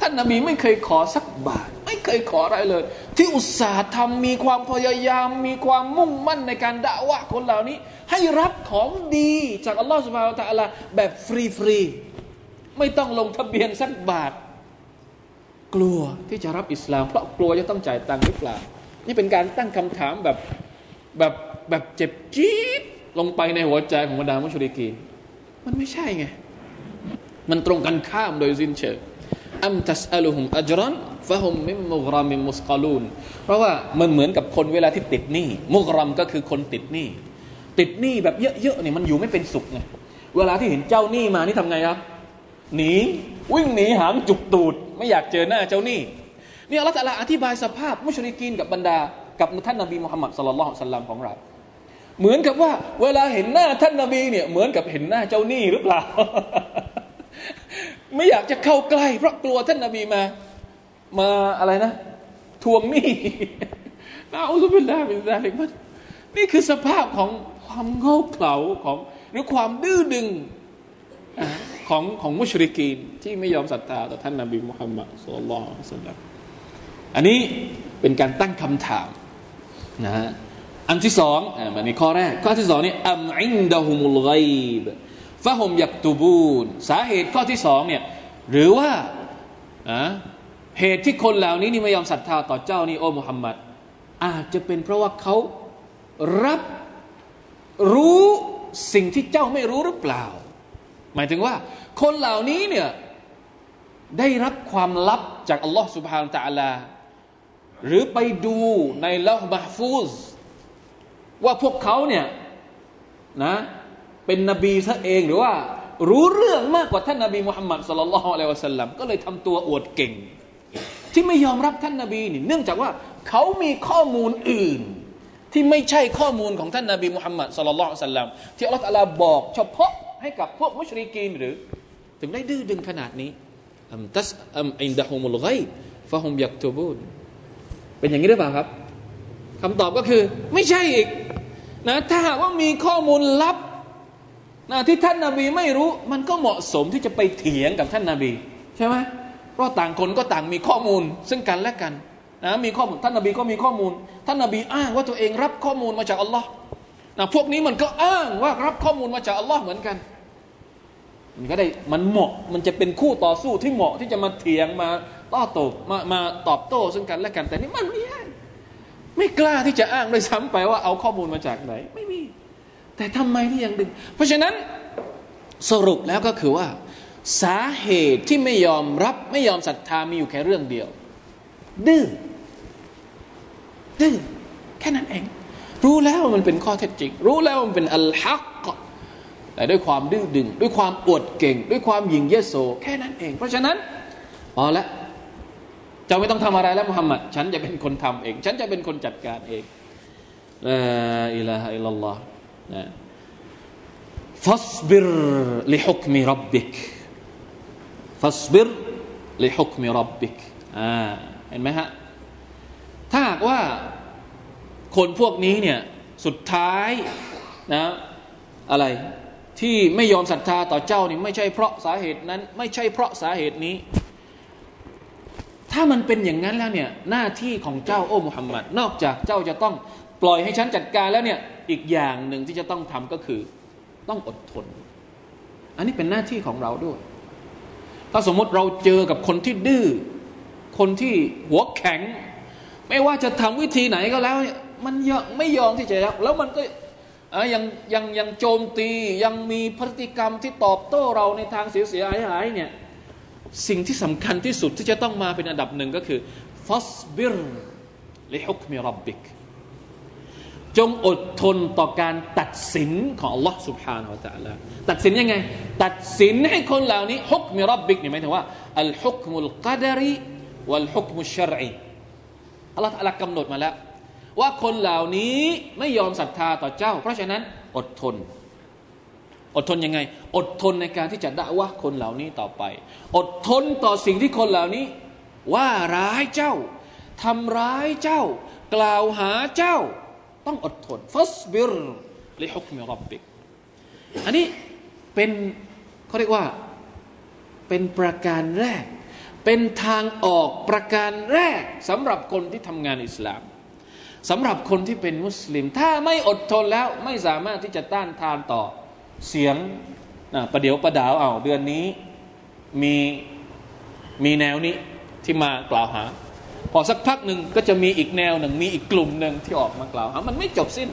ท่านนบีไม่เคยขอสักบาท ไม่เคยขออะไรเลย ที่อุตสาห์ทำมีความพยายาม มีความมุ่งมั่นในการด่าวะคนเหล่านี้ ให้รับของดีจากอัลลอฮฺสุบฮานตะอัลาแบบฟรีๆไม่ต้องลงทะเบียนสักบาท กลัวที่จะรับอิสลาม เพราะกลัวจะต้องจ่ายตังค์หรือเปล่า นี่เป็นการตั้งคำถามแบบแบบแบบเจ็บจี๊ดลงไปในหัวใจของบรรดามุชริกีมันไม่ใช่ไง มันตรงกันข้ามโดยสิ้นเชิงอัมตัสอัลุฮุมอัจรันฟะฮุมมิมมุกรามิมุสกาลูนเพราะว่ามันเหมือนกับคนเวลาที่ติดหนี้มุกรัมก็คือคนติดหนี้ติดหนี้แบบเยอะๆเนี่ยมันอยู่ไม่เป็นสุขไงเวลาที่เห็นเจ้าหนี้มานี่ทำไงครับหนีวิ่งหนีหางจุกตูด ไม่อยากเจอหน้าเจ้าหนี้นี่อัลลอฮฺอธิบายสภาพมุชริกีนกับบรรดา กับท่านนบีมุฮัมมัดสุลลัลลอฮุสัลลัมของเรา เหมือนกับว่า เวลาเห็นหน้าท่านนบีเนี่ยเหมือนกับเห็นหน้าเจ้าหนี้หรือเปล่า ไม่อยากจะเข้าใกล้ เพราะกลัวท่านนบีมา มาอะไรนะ ทวงหนี้نعوذ بالله من ذلك มันนี่คือสภาพของความโง่เขลาของหรือความดื้อดึง ของของ مشركين ที่ไม่ยอมศรัทธาต่อท่านนบีมุฮัมมัดصلى الله عليه وسلم อันนี้เป็นการตั้งคำถามนะฮะอันที่สองอันนี้ข้อแรก ข้อที่สองนี่أم عندهم الغيب فهم يكتبونูนสาเหตุข้อที่สองเนี่ยหรือว่าเหตุที่คนเหล่านี้นี่ไม่ยอมศรัทธาต่อเจ้านี่โอ้มุฮัมมัดอาจจะเป็นเพราะว่าเขารับรู้สิ่งที่เจ้าไม่รู้หรือเปล่า หมายถึงว่า คนเหล่านี้เนี่ยได้รับความลับจากอัลลอฮ์สุบฮานตะอัลา หรือไปดูในละห์มะฟูซว่าพวกเขาเนี่ยนะเป็นนบีซะเองหรือว่า รู้เรื่องมากกว่าท่านนบีมุฮัมมัดสุลลัลฮอะลัยวะสัลลัมก็เลยทำตัวอวดเก่ง ที่ไม่ยอมรับท่านนบีนี่เนื่องจากว่าเขามีข้อมูลอื่น ที่ไม่ใช่ข้อมูลของท่านนบีมุฮัมมัดสุลลัลฮุอะลัยวะสัลลัมที่อัลลอฮฺบอกเฉพาะ ให้กับพวกมุชริกีนหรือ ถึงได้ดื้อดึงขนาดนี้อัมตัสอัมอินดะฮุมุลไกฟะฮุมยักตูบูนเป็นอย่างนี้หรือเปล่าครับคำตอบก็คือ ไม่ใช่อีกนะถ้าหากว่ามีข้อมูลลับนะที่ท่านนาบีไม่รู้ มันก็เหมาะสมที่จะไปเถียงกับท่านนาบี ใช่ไหมเพราะต่างคนก็ต่างมีข้อมูล ซึ่งกันและกันนะมีข้อมูลท่านนาบีก็มีข้อมูล ท่านนาบีอ้างว่าตัวเองรับข้อมูลมาจากอัลลอฮ์นะพวกนี้มันก็อ้างว่ารับข้อมูลมาจากอัลลอฮ์เหมือนกัน มันก็ได้มันเหมาะมันจะเป็นคู่ต่อสู้ที่เหมาะที่จะมาเถียงมาต่อโต้มามาตอบโต้ซึ่งกันและกัน แต่นี่มันไม่ได้ไม่กล้าที่จะอ้างโดยซ้ำไปว่าเอาข้อมูลมาจากไหน ไม่มี แต่ทำไมที่ยังดึง เพราะฉะนั้นสรุปแล้วก็คือว่า สาเหตุที่ไม่ยอมรับไม่ยอมศรัทธามีอยู่แค่เรื่องเดียว ดื้อดื้อแค่นั้นเอง รู้แล้วมันเป็นข้อเท็จจริง รู้แล้วมันเป็นอัลฮัก แต่ด้วยความดื้อดึง ด้วยความอวดเก่ง ด้วยความหยิ่งเยโสแค่นั้นเอง เพราะฉะนั้นพอละเจ้าไม่ต้องทำอะไรแล้วมุฮัมมัดฉันจะเป็นคนทำเอง ฉันจะเป็นคนจัดการเองลาอิลาฮะอิลลัลลอฮ์นะฟัสบิรลิฮุกมิรับบิกฟัสบิรลิฮุกมิรับบิกอ่าเห็นไหมฮะถ้าหากว่าคนพวกนี้เนี่ยสุดท้ายนะอะไร ที่ไม่ยอมศรัทธาต่อเจ้านี่ไม่ใช่เพราะสาเหตุนั้น ไม่ใช่เพราะสาเหตุนี้ ถ้ามันเป็นอย่างนั้นแล้วเนี่ยหน้าที่ของเจ้าโอ้มุฮัมมัดนอกจากเจ้าจะต้องปล่อยให้ฉันจัดการแล้วเนี่ยอีกอย่างหนึ่งที่จะต้องทำก็คือต้องอดทน อันนี้เป็นหน้าที่ของเราด้วย ถ้าสมมติเราเจอกับคนที่ดื้อคนที่หัวแข็ง ไม่ว่าจะทำวิธีไหนก็แล้วเนี่ยมันยังไม่ยอมที่จะแล้วมันก็ ยังยังยังโจมตียังมีพฤติกรรมที่ตอบโต้เราในทางเสียหายหายเนี่ยสิ่งที่สำคัญที่สุดที่จะต้องมาเป็นอันดับหนึ่งก็คือฟัสบิรลิฮุกมิรับบิกจงอดทนต่อการตัดสินของ Allah سبحانه และ تعالى ตัดสินยังไง ตัดสินให้คนเหล่านี้ฮุกมิรับบิกเนี่ยหมายถึงว่าอัลฮุกมุลกดรีวัลฮุกมุชรอีอัลลอฮฺกำหนดมาแล้ว ว่าคนเหล่านี้ไม่ยอมศรัทธาต่อเจ้า เพราะฉะนั้นอดทน อดทนยังไง อดทนในการที่จะด่าว่าคนเหล่านี้ต่อไป อดทนต่อสิ่งที่คนเหล่านี้ ว่าร้ายเจ้าทำร้ายเจ้า กล่าวหาเจ้า ต้องอดทนฟัสบิรลิฮุกมิรับบิกอันนี้เป็นเขาเรียกว่าเป็นประการแรก เป็นทางออกประการแรกสำหรับคนที่ทำงานอิสลาม สำหรับคนที่เป็นมุสลิม ถ้าไม่อดทนแล้วไม่สามารถที่จะต้านทานต่อเสียงนะประเดี๋ยวประดาวเอาเดือนนี้มีมีแนวนี้ที่มากล่าวหา พอสักพักหนึ่งก็จะมีอีกแนวหนึ่งมีอีกกลุ่มหนึ่งที่ออกมากล่าวหามันไม่จบสิ้น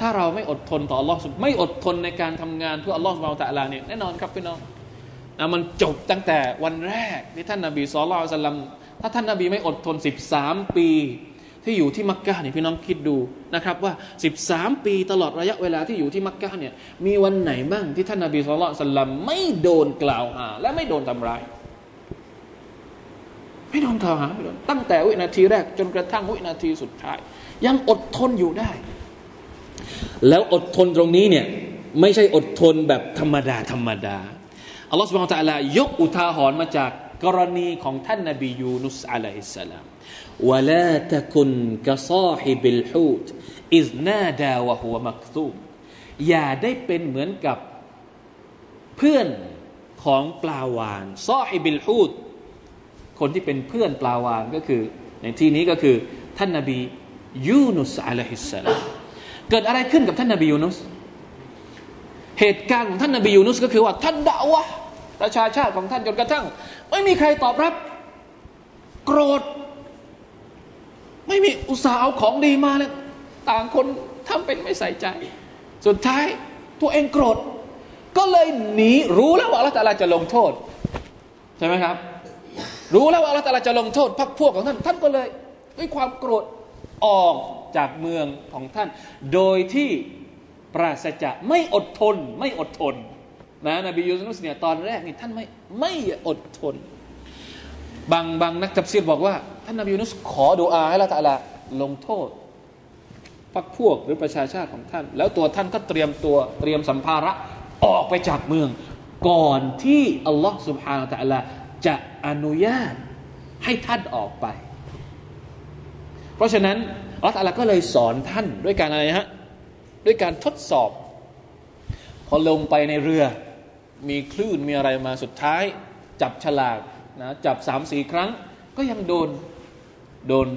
ถ้าเราไม่อดทนต่ออัลลอฮ์ไม่อดทนในการทำงานเพื่ออัลลอฮ์สุบาตะลาเนี่ยแน่นอนครับพี่น้องนะมันจบตั้งแต่วันแรกที่ท่านนาบีสุลต่านถ้าท่านนาบีไม่อดทน 13 ปี ที่อยู่ที่มักกะเนี่ยพี่น้องคิดดูนะครับว่า 13 ปีตลอดระยะเวลาที่อยู่ที่มักกะเนี่ยมีวันไหนบ้างที่ท่านนาบีสุลต่านลัมไม่โดนกล่าวหาและไม่โดนทำร้าย ไม่โดนกล่าวหาไม่โดนตั้งแต่วินาทีแรกจนกระทั่งวินาทีสุดท้าย ยังอดทนอยู่ได้ แล้วอดทนตรงนี้เนี่ยไม่ใช่อดทนแบบธรรมดาธรรมดาอัลลอฮฺสุบฮานตะลายกอุทาหรณ์มาจากกรณีของท่านนาบียูนุสอะลัยฮิสสลาม ولا تكن كصاحب الحوت إذ نادى وهو مكذوب อย่าได้เป็นเหมือนกับเพื่อนของปลาวานซอฮิบิลฮูดคนที่เป็นเพื่อนปลาวานก็คือ ในที่นี้ก็คือ ท่านนาบียูนุสอะลัยฮิสสลามเกิดอะไรขึ้นกับท่านนาบียูนุส เหตุการณ์ของท่านนาบียูนุสก็คือว่าท่านด่าวะประชาชาติของท่านจนกระทั่ง ไม่มีใครตอบรับ โกรธ ไม่มีอุตสาห์เอาของดีมาเลยต่างคนทำเป็นไม่ใส่ใจ สุดท้ายตัวเองโกรธ ก็เลยหนีรู้แล้วว่าอัลลอฮฺตาลาจะลงโทษ ใช่ไหมครับ รู้แล้วว่าอัลลอฮฺตาลาจะลงโทษพรรคพวกของท่านท่านก็เลย ด้วยความโกรธออกจากเมืองของท่าน โดยที่ปราศจากไม่อดทน ไม่อดทนนะนบียูนุสเนี่ยตอนแรกนี่ท่านไม่ไม่อดทน บางบางนักตับซีรบอกว่า ท่านนบียูนุสขอดูอาให้ละตะละลงโทษพักพวกหรือประชาชาติของท่าน แล้วตัวท่านก็เตรียมตัวเตรียมสัมภาระออกไปจากเมือง ก่อนที่อัลลอฮ์สุบฮานะตะลาจะอนุญาตให้ท่านออกไป เพราะฉะนั้นอัลลอฮ์ละก็เลยสอนท่านด้วยการอะไรฮะด้วยการทดสอบ พอลงไปในเรือ มีคลื่นมีอะไรมาสุดท้าย จับฉลากนะจับสามสี่ครั้ง ก็ยังโดน โดน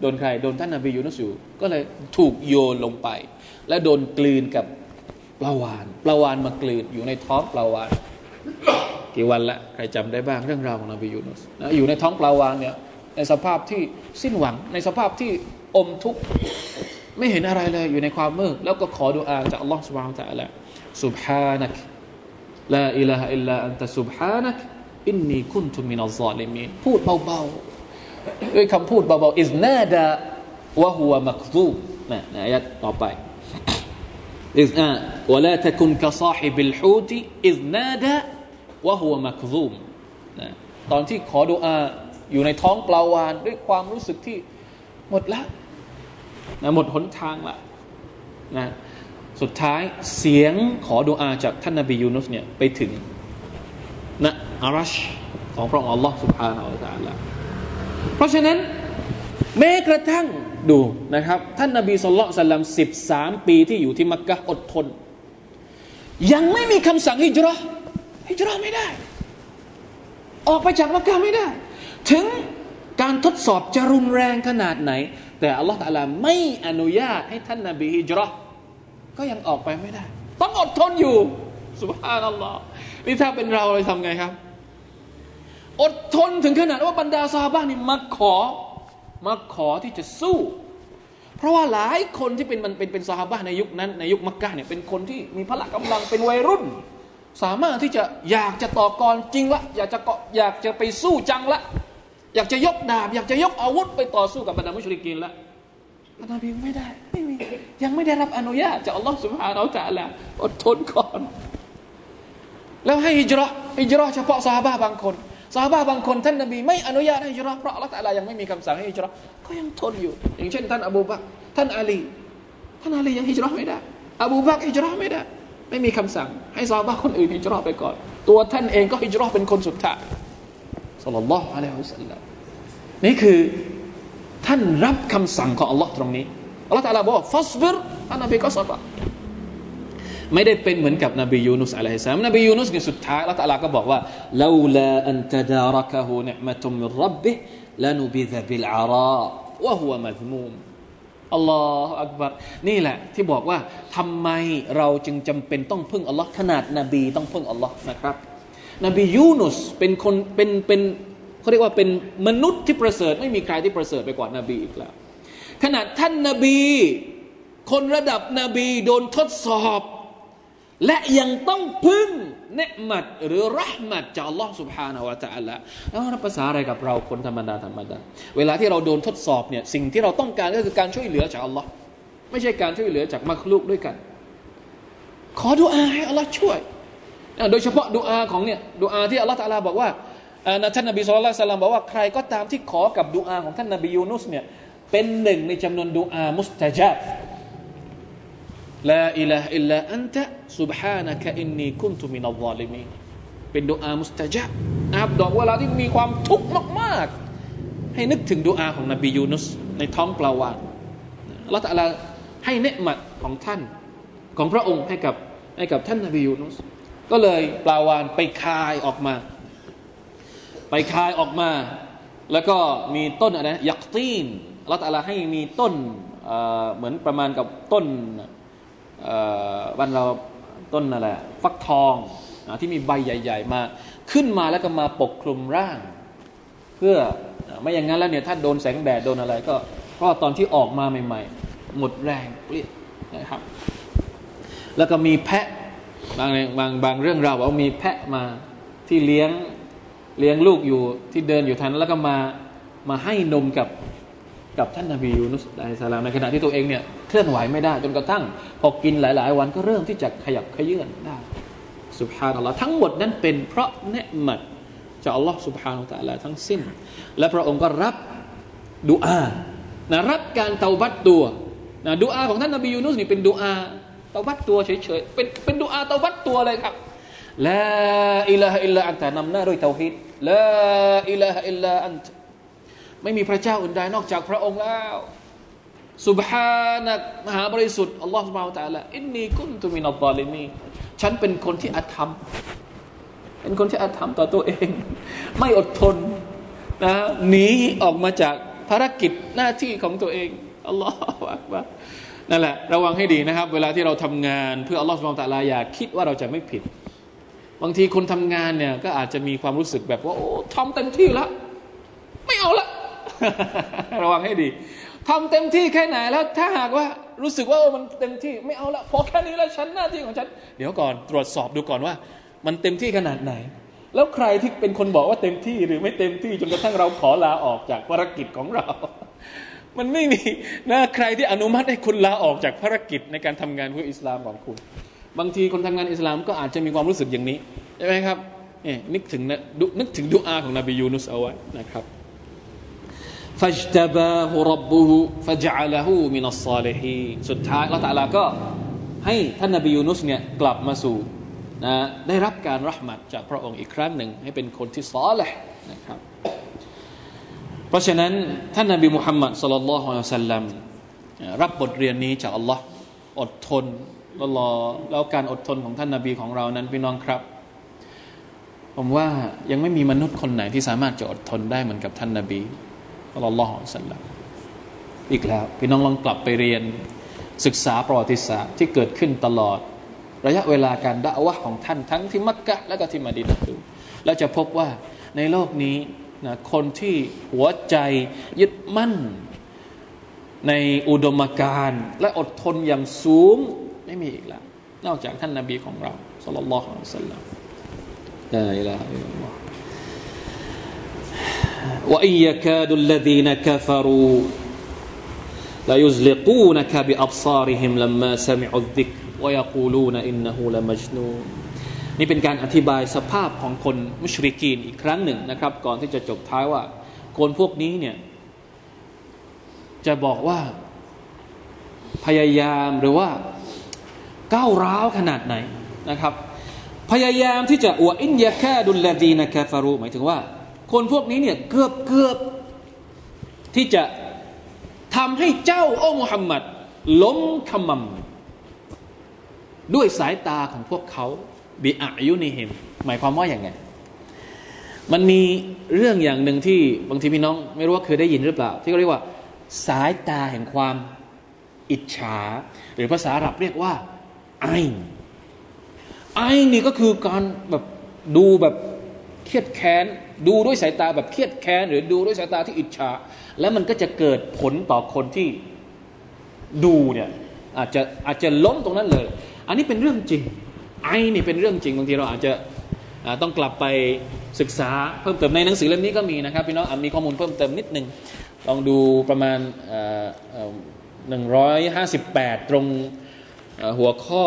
โดนใคร โดนท่านนบียูนุสอยู่ก็เลยถูกโยนลงไป และโดนกลืนกับปลาวานปลาวานมากลืนอยู่ในท้องปลาวานกี่วันละใครจำได้บ้างเรื่องราวของนบียูนุสนะอยู่ในท้องปลาวานเนี่ยในสภาพที่สิ้นหวังในสภาพที่อมทุกข์ไม่เห็นอะไรเลยอยู่ในความมืดแล้วก็ขอดุอาจากอัลลอฮฺสุบฮานตะอัล سبحانك لا إله إلا أنت سبحانك อินนีคุนทุมินัลซอลิมีพูดเบาๆ ด้วยคำพูดเบาๆอิสนาดาวะฮัวมักซูนะนะอายัดต่อไปอิสนาวะลาตะคุนกะซาฮิบิลฮูติอิสนาดาวะฮัวมักซูมนะตอนที่ขอดุอาอยู่ในท้องปลาวานด้วยความรู้สึกที่หมดละนะหมดหนทางละนะสุดท้ายเสียงขอดุอาจากท่านนบียูนุสเนี่ยไปถึงนะอารัชของพระองค์อัลลอฮ์ سبحانه และ تعالى เพราะฉะนั้นแม้กระทั่งดูนะครับ ท่านนบีสุลต่านสัลลัมสิบสามปีที่อยู่ที่มักกะอดทน ยังไม่มีคำสั่งฮิจรัฮิจรัไม่ได้ ออกไปจากมักกะไม่ได้ ถึงการทดสอบจะรุนแรงขนาดไหน แต่อัลลอฮฺตาลาไม่อนุญาตให้ท่านนบีฮิจรัก็ยังออกไปไม่ได้ ต้องอดทนอยู่สุบฮานัลลอฮ์นี่ถ้าเป็นเราเลยทำไงครับ อดทนถึงขนาดว่าบรรดาซาบ้านนี่มาขอ มาขอที่จะสู้ เพราะว่าหลายคนที่เป็นมันเป็นเป็นซาฮาบะในยุคนั้นในยุคมักกะเนี่ยเป็นคนที่มีพละกำลังเป็นวัยรุ่น สามารถที่จะอยากจะต่อกรจริงละอยากจะเกาะอยากจะไปสู้จังละอยากจะยกดาบ อยากจะยกอาวุธไปต่อสู้กับบรรดามุชริกินละนบีไม่ได้ไม่มียังไม่ได้รับอนุญาตจากอัลลอฮฺสุบฮานาอัลตะละอดทนก่อน แล้วให้ฮิจรัฮิจรัเฉพาะซาฮาบางคน ซาฮาบะบางคนท่านนบีไม่อนุญาตให้ฮิจรัเพราะอัลลอฮฺตะลายังไม่มีคำสั่งให้ฮิจรัก็ยังทนอยู่ อย่างเช่น ท่านอบูบักท่านอาลีท่านอาลียังฮิจรัไม่ได้ อบูบักฮิจรัไม่ได้ ไม่มีคำสั่ง ให้ซาฮาบะคนอื่นฮิจรัไปก่อน ตัวท่านเองก็ฮิจรัเป็นคนสุดท้ายสัลลัลลอฮุอะลัยฮิวสัลลัมนี่คือท่านรับคำสั่งของอัลลอฮ์ตรงนี้อัลลอฮ์ تعالى บอก فاصبر ท่านนบีก็ صبر ไม่ได้เป็นเหมือนกับนบียูนุสعليه السلام นบียูนุสในสุดท้ายอัลลอฮ์ تعالى ก็บอกว่าلولا أن تداركه نعمة من ربه لنبذ بالعراء وهو مذموم الله أكبر นี่แหละที่บอกว่าทำไมเราจึงจำเป็นต้องพึ่งอัลลอฮ์ขนาดนบีต้องพึ่งอัลลอฮ์นะครับ นบียูนุสเป็นคนเป็นเป็นเขาเรียกว่าเป็นมนุษย์ที่ประเสริฐ ไม่มีใครที่ประเสริฐไปกว่านบีอีกแล้วขนาดท่านนาบี คนระดับนบีโดนทดสอบ และยังต้องพึ่งเนืมัดหรือรหมัดจากอัลลอฮ์ سبحانه และ تعالى แล้วรับภาษาอะไรกับเราคนธรรมดาธรรมดาเวลาที่เราโดนทดสอบเนี่ยสิ่งที่เราต้องการก็คือการช่วยเหลือจากอัลลอฮ์ไม่ใช่การช่วยเหลือจากมักลุกด้วยกัน ขอดุอาให้อัลลอฮ์ช่วย โดยเฉพาะดุอาของเนี่ยดุอาที่อัลลอฮ์ตาลาบอกว่าท่านนบีสุลต่านบอกว่าใครก็ตามที่ขอกับดุอาของท่านนบียูนุสเนี่ยเป็นหนึ่งในจำนวนดุอามุสตาจับ ลาอิลาอิลลาอันตะสุบฮานะกะอินนีคุนตุมินัลลอลิมีเป็นดุอามุสตาจับนะครับดอกเวลาที่มีความทุกข์มาก ๆ ให้นึกถึงดุอาของนบียูนุสในท้องปลาวานละตะลาให้เนืหมัดของท่าน ของพระองค์ให้กับให้กับท่านนบียูนุส ก็เลยปลาวานไปคายออกมา ไปคายออกมา แล้วก็มีต้นอะไรยักตีนละตะลาให้มีต้นเหมือนประมาณกับต้น บ้านเราต้นอะไรฟักทองที่มีใบใหญ่ ๆ มาขึ้นมาแล้วก็มาปกคลุมร่าง เพื่อไม่อย่างนั้นแล้วเนี่ยถ้าโดนแสงแดดโดนอะไรก็เพราะตอนที่ออกมาใหม่ ๆ หมดแรงเปลี่ยนนะครับ แล้วก็มีแพะบางบางบางเรื่องราวว่ามีแพะมาที่เลี้ยงเลี้ยงลูกอยู่ที่เดินอยู่ทันแล้วก็มามาให้นมกับ กับท่านนาบียูนุสอะลัยสลามในขณะที่ตัวเองเนี่ยเคลื่อนไหวไม่ได้จนกระทั่งพอกินหลาย ๆ วันก็เริ่มที่จะขยับขยื่นได้سبحان الله ทั้งหมดนั้นเป็นเพราะنعمة จากอัลลอฮ์سبحانه وتعالى ทั้งสิ้น และพระองค์ก็รับดุอานะรับการเตาบัตตัวนะดุอาของท่านนบียูนุสนี่เป็นดุอาเตาบัตตัวเฉย ๆ เป็นเป็นดูอาเตาบัตตัวเลยครับลาอิลาฮอิลลาอันตะนำหน้าด้วยเตาฮิดลาอิลาฮอิลลาอันต ไม่มีพระเจ้าอื่นใดนอกจากพระองค์แล้ว سبحانكมหาบริสุทธิ์อัลลอฮฺสุบฮานะตะลาอินนีกุนตุมินัลลอลิมีฉันเป็นคนที่อาธรรม เป็นคนที่อาธรรมต่อตัวเอง ไม่อดทนนะหนีออกมาจากภารกิจหน้าที่ของตัวเองอัลลอฮฺอักบารนั่นแหละระวังให้ดีนะครับ เวลาที่เราทำงานเพื่ออัลลอฮฺสุบฮานะตะลาอย่าคิดว่าเราจะไม่ผิด บางทีคนทำงานเนี่ยก็อาจจะมีความรู้สึกแบบว่าโอ้ทำเต็มที่แล้วไม่เอาละ ระวังให้ดีทำเต็มที่แค่ไหนแล้วถ้าหากว่ารู้สึกว่ามันเต็มที่ไม่เอาละพอแค่นี้แล้วฉันหน้าที่ของฉัน เดี๋ยวก่อนตรวจสอบดูก่อนว่า มันเต็มที่ขนาดไหน แล้วใครที่เป็นคนบอกว่าเต็มที่หรือไม่เต็มที่จนกระทั่งเราขอลาออกจากภารกิจของเรา มันไม่มีนะใครที่อนุมัติให้คุณลาออกจากภารกิจในการทำงานเพื่ออิสลามของคุณ บางทีคนทำงานอิสลามก็อาจจะมีความรู้สึกอย่างนี้ใช่ไหมครับนี่นึกถึงนะนึกถึงดุอาของนบียูนุสเอาไว้นะครับ ฟัจตบาฮุรับบุฮุฟัจอัลฮูมินัสซาลิฮีสุดท้ายละตาลาก็ให้ท่านนบียูนุสเนี่ยกลับมาสู่นะได้รับการรัหมัดจากพระองค์อีกครั้งหนึ่ง ให้เป็นคนที่ซอลห์นะครับ เพราะฉะนั้นท่านนบีมุฮัมมัดสุลลัลฮุอะลัยฮิสัลลัมรับบทเรียนนี้จากอัลลอฮ์อดทนแล้วรอแล้วการอดทนของท่านนบีของเรานั้นพี่น้องครับ ผมว่ายังไม่มีมนุษย์คนไหนที่สามารถจะอดทนได้เหมือนกับท่านนบี อัลลอฮฺสัลลัมอีกแล้ว พี่น้องลองกลับไปเรียนศึกษาประวัติศาสตร์ที่เกิดขึ้นตลอด ระยะเวลาการด่าวะของท่านทั้งที่มักกะและก็ที่มาดินดูแล้วจะพบว่าในโลกนี้นะคนที่หัวใจยึดมั่น ในอุดมการณ์และอดทนอย่างสูงไม่มีอีกแล้ว นอกจากท่านนาบีของเราสุลลัลลอฮุอะลัยฮิสัลลัมลาอิลาฮะอิลลัลลอฮ وإن يكاد الذين كفروا ليزلقونك بأبصارهم لما سمعوا الذكر ويقولون إنه لمجنون นี่เป็นการอธิบายสภาพของคนมุชริกีนอีกครั้งหนึ่งนะครับ ก่อนที่จะจบท้ายว่า คนพวกนี้เนี่ย จะบอกว่า พยายามหรือว่าก้าวร้าวขนาดไหนนะครับ พยายามที่จะอวอินยาแค่ดุลลาดีนะคาฟารูหมายถึงว่า คนพวกนี้เนี่ยเกือบเกือบที่จะทำให้เจ้าโอ้มุฮัมมัดล้มขมำด้วยสายตาของพวกเขาบิอายุนิฮิมหมายความว่าอย่างไง มันมีเรื่องอย่างหนึ่งที่บางทีพี่น้อง ไม่รู้ว่าเคยได้ยินหรือเปล่า ที่เขาเรียกว่า สายตาแห่งความอิจฉา หรือภาษาอาหรับเรียกว่าไอไอนี่ก็คือการแบบดูแบบ เครียดแค้น ดูด้วยสายตาแบบเครียดแค้น หรือดูด้วยสายตาที่อิจฉาแล้วมันก็จะเกิดผลต่อคนที่ดูเนี่ยอาจจะอาจจะล้มตรงนั้นเลย อันนี้เป็นเรื่องจริง ไอ้นี่เป็นเรื่องจริงบางทีเราอาจจะต้องกลับไปศึกษาเพิ่มเติมในหนังสือเล่มนี้ก็มีนะครับพี่น้องมีข้อมูลเพิ่มเติมนิดนึงลองดูประมาณหนึ่งร้อยห้าสิบแปดตรงหัวข้อ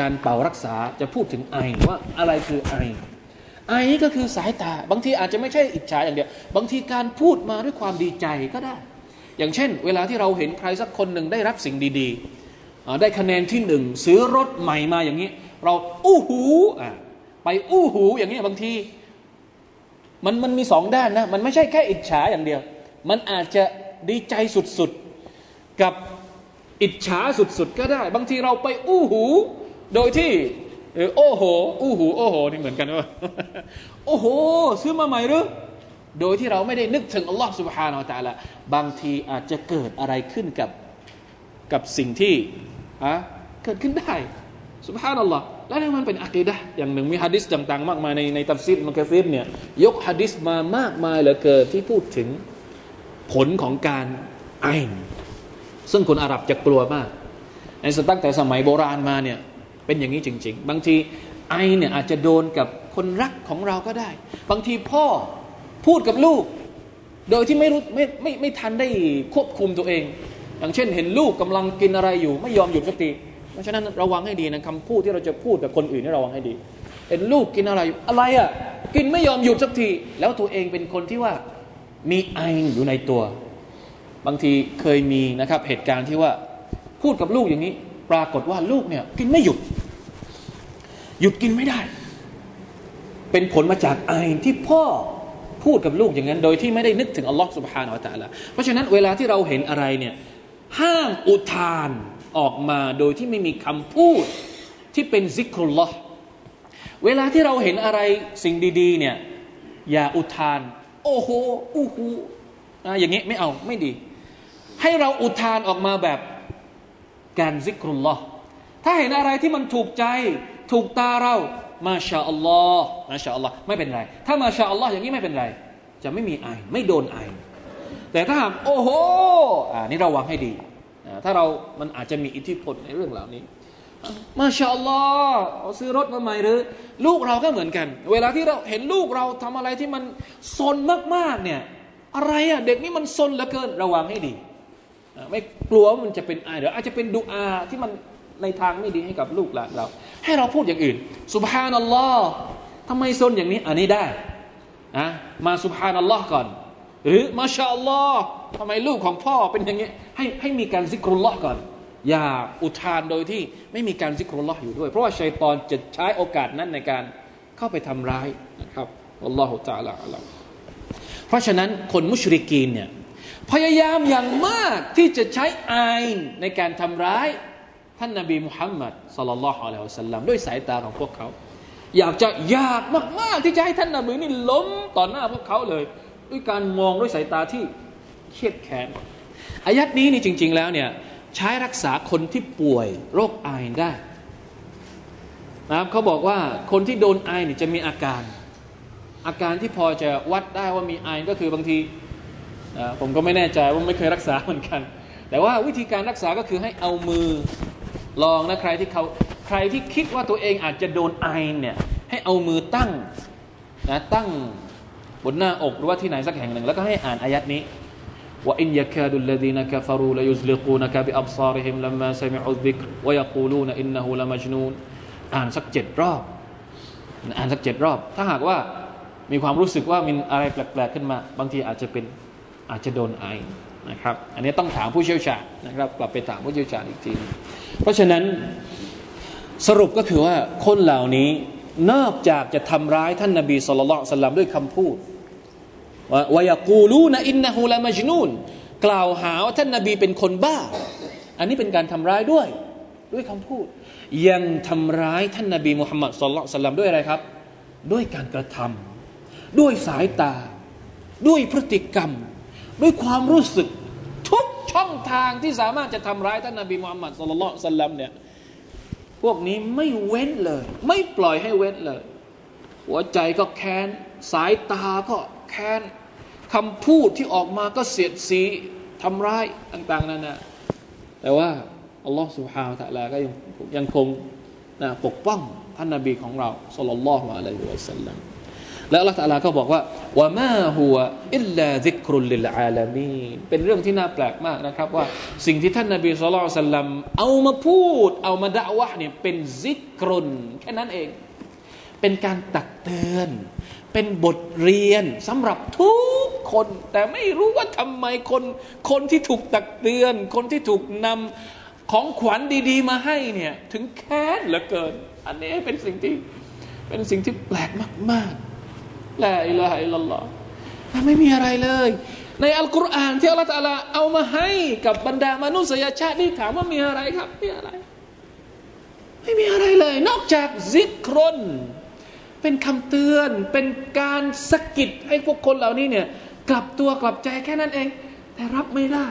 การเป่ารักษาจะพูดถึงไอว่าอะไรคือไอ ไอ้ก็คือสายตา บางทีอาจจะไม่ใช่อิจฉาอย่างเดียว บางทีการพูดมาด้วยความดีใจก็ได้ อย่างเช่น เวลาที่เราเห็นใครสักคนหนึ่งได้รับสิ่งดีๆ ได้คะแนนที่หนึ่งซื้อรถใหม่มาอย่างนี้ เราอู้หูไปอู้หูอย่างนี้บางที มันมันมีสองด้านนะ มันไม่ใช่แค่อิจฉาอย่างเดียว มันอาจจะดีใจสุดๆ กับอิจฉาสุดๆ ก็ได้ บางทีเราไปอู้หู โดยที่ เออโอ้โหอู้หูโอ้โหนี่เหมือนกันว่าโอ้โห ซื้อมาใหม่หรือโดยที่เราไม่ได้นึกถึงอัลลอฮ์ سبحانه และ تعالى บางทีอาจจะเกิดอะไรขึ้นกับกับสิ่งที่อะเกิดขึ้นได้ سبحان อัลลอฮ์และนี่มันเป็นอะกีดะอย่างหนึ่งมีฮะดิษต่างๆ มากมายในในตัฟซีดมักซีดเนี่ยยกฮะดิษมามากมายเหลือเกินที่พูดถึงผลของการไอซึ่งคนอาหรับจะกลัวมากในตั้งแต่สมัยโบราณมาเนี่ย เป็นอย่างนี้จริง ๆ บางทีไอเนี่ยอาจจะโดนกับคนรักของเราก็ได้ บางทีพ่อพูดกับลูก โดยที่ไม่รู้ไม่ไม่ไม่ทันได้ควบคุมตัวเอง อย่างเช่นเห็นลูกกำลังกินอะไรอยู่ ไม่ยอมหยุดสักทีเพราะฉะนั้นระวังให้ดีนะคำพูดที่เราจะพูดกับคนอื่นนี่ระวังให้ดี เห็นลูกกินอะไรอะไรอะ่ะกินไม่ยอมหยุดสักที แล้วตัวเองเป็นคนที่ว่ามีไออยู่ในตัว บางทีเคยมีนะครับเหตุการณ์ที่ว่าพูดกับลูกอย่างนี้ ปรากฏว่าลูกเนี่ยกินไม่หยุด หยุดกินไม่ได้ เป็นผลมาจากไอที่พ่อพูดกับลูกอย่างนั้น โดยที่ไม่ได้นึกถึงอัลลอฮ์สุบฮานาอัลตะละเพราะฉะนั้นเวลาที่เราเห็นอะไรเนี่ยห้ามอุทานออกมาโดยที่ไม่มีคำพูดที่เป็นซิกรุลลอฮ์เวลาที่เราเห็นอะไรสิ่งดีๆเนี่ยอย่าอุทาน โอ้โหอู้หูอย่างนี้ไม่เอาไม่ดี ให้เราอุทานออกมาแบบ การซิกรุลลอฮ์ถ้าเห็นอะไรที่มันถูกใจ ถูกตาเรา มาชาอัลลอฮ์มาชาอัลลอฮ์ไม่เป็นไร ถ้ามาชาอัลลอฮ์อย่างนี้ไม่เป็นไร จะไม่มีไอไม่โดนไอแต่ถ้าหากโอ้โหอ่านี่ระวังให้ดี ถ้าเรามันอาจจะมีอิทธิพลในเรื่องเหล่านี้ มาชาอัลลอฮ์เอาซื้อรถมาใหม่หรือ ลูกเราก็เหมือนกัน เวลาที่เราเห็นลูกเราทำอะไรที่มันซนมากๆเนี่ยอะไรอะเด็กนี่มันซนเหลือเกินระวังให้ดี ไม่กลัวว่ามันจะเป็นอะไรเดี๋ยวอาจจะเป็นดุอาที่มันในทางไม่ดีให้กับลูกหลานเรา ให้เราพูดอย่างอื่นสุบฮานัลลอฮ์ทำไมซนอย่างนี้ อันนี้ได้อะมาสุบฮานัลลอฮ์ก่อน หรือมาชาอัลลอฮ์ทำไมลูกของพ่อเป็นอย่างนี้ให้ให้มีการซิกรุลลอฮ์ก่อน อย่าอุทานโดยที่ไม่มีการซิกรุลลอฮ์อยู่ด้วย เพราะว่าชัยตอนจะใช้โอกาสนั้นในการเข้าไปทำร้ายนะครับอัลลอฮฺตาลาอัลลอฮเพราะฉะนั้นคนมุชริกีนเนี่ย พยายามอย่างมากที่จะใช้อายในการทำร้าย ท่านนาบีมุฮัมมัดสลลัลลอฮุอะลัยฮิวสัลลัมด้วยสายตาของพวกเขา อยากจะอยากมาก ๆ ที่จะให้ท่านนาบีนี่ล้มต่อหน้าพวกเขาเลย ด้วยการมองด้วยสายตาที่เครียดแค้นอายัดนี้นี่จริง ๆ แล้วเนี่ยใช้รักษาคนที่ป่วยโรคไอได้นะครับเขาบอกว่าคนที่โดนไอเนี่ยจะมีอาการ อาการที่พอจะวัดได้ว่ามีไอก็คือบางที ผมก็ไม่แน่ใจว่าไม่เคยรักษาเหมือนกัน แต่ว่าวิธีการรักษาก็คือให้เอามือลองนะใครที่เขาใครที่คิดว่าตัวเองอาจจะโดนไอเนี่ยให้เอามือตั้งนะตั้งบนหน้าอกหรือว่าที่ไหนสักแห่งหนึ่ง แล้วก็ให้อ่านอายัดนี้ว่าอินยาคาดุลลดีนักฟารูลยุสลิกูนัาบิอับซาริฮิมลัมมาซมิอุดิกวยกูลูนอินนหูละมจนูนอ่านสักเจ็ดรอบ อ่านสักเจ็ดรอบ ถ้าหากว่ามีความรู้สึกว่ามีอะไรแปลกๆขึ้นมา บางทีอาจจะเป็น อาจจะโดนไอนะครับ อันนี้ต้องถามผู้เชี่ยวชาญนะครับกลับไปถามผู้เชี่ยวชาญอีกทีเพราะฉะนั้นสรุปก็คือว่าคนเหล่านี้นอกจากจะทำร้ายท่านนาบีสุลต่านด้วยคำพูดว่าวยกูลูนะอินนะฮูละมัจนูนกล่าวหาว่าท่านนาบีเป็นคนบ้า อันนี้เป็นการทำร้ายด้วยด้วยคำพูด ยังทำร้ายท่านนาบีมุฮัมมัดสุลลัลด้วยอะไรครับ ด้วยการกระทำด้วยสายตา ด้วยพฤติกรรม ด้วยความรู้สึกทุกช่องทางที่สามารถจะทำร้ายท่านนาบีมุฮัมมัดสุลลัลสัลลัมเนี่ยพวกนี้ไม่เว้นเลย ไม่ปล่อยให้เว้นเลย หัวใจก็แค้น สายตาก็แค้นคำพูดที่ออกมาก็เสียดสีทำร้ายต่าง ๆนั่นนะแต่ว่าอัลลอฮฺสุบฮาวตะลาก็ยังยังคงนะปกป้องท่านนบีของเราสุลลัลลอฮุอะลัยฮิวะสัลลัม และอัลลอฮฺตะลาก็บอกว่าว่ามาหัวอิลลาซิกรุลลิลอาลามีเป็นเรื่องที่น่าแปลกมากนะครับว่า สิ่งที่ท่านนบีสุลต่านลลัมเอามาพูด เอามาด่าวะเนี่ยเป็นซิกรุนแค่นั้นเอง เป็นการตักเตือน เป็นบทเรียนสำหรับทุกคน แต่ไม่รู้ว่าทำไมคน คนที่ถูกตักเตือน คนที่ถูกนำของขวัญดีๆ มาให้เนี่ยถึงแค้นเหลือเกิน อันนี้เป็นสิ่งที่เป็นสิ่งที่แปลกมาก ๆ ละอิละฮะอิลลอฮ์ไม่มีอะไรเลย ในอัลกุรอานที่อัลลอฮฺเอามาให้กับบรรดามนุษยชาตินี่ถามว่ามีอะไรครับมีอะไร ไม่มีอะไรเลย นอกจากซิกรนเป็นคำเตือน เป็นการสะกิดให้พวกคนเหล่านี้เนี่ยกลับตัวกลับใจแค่นั้นเอง แต่รับไม่ได้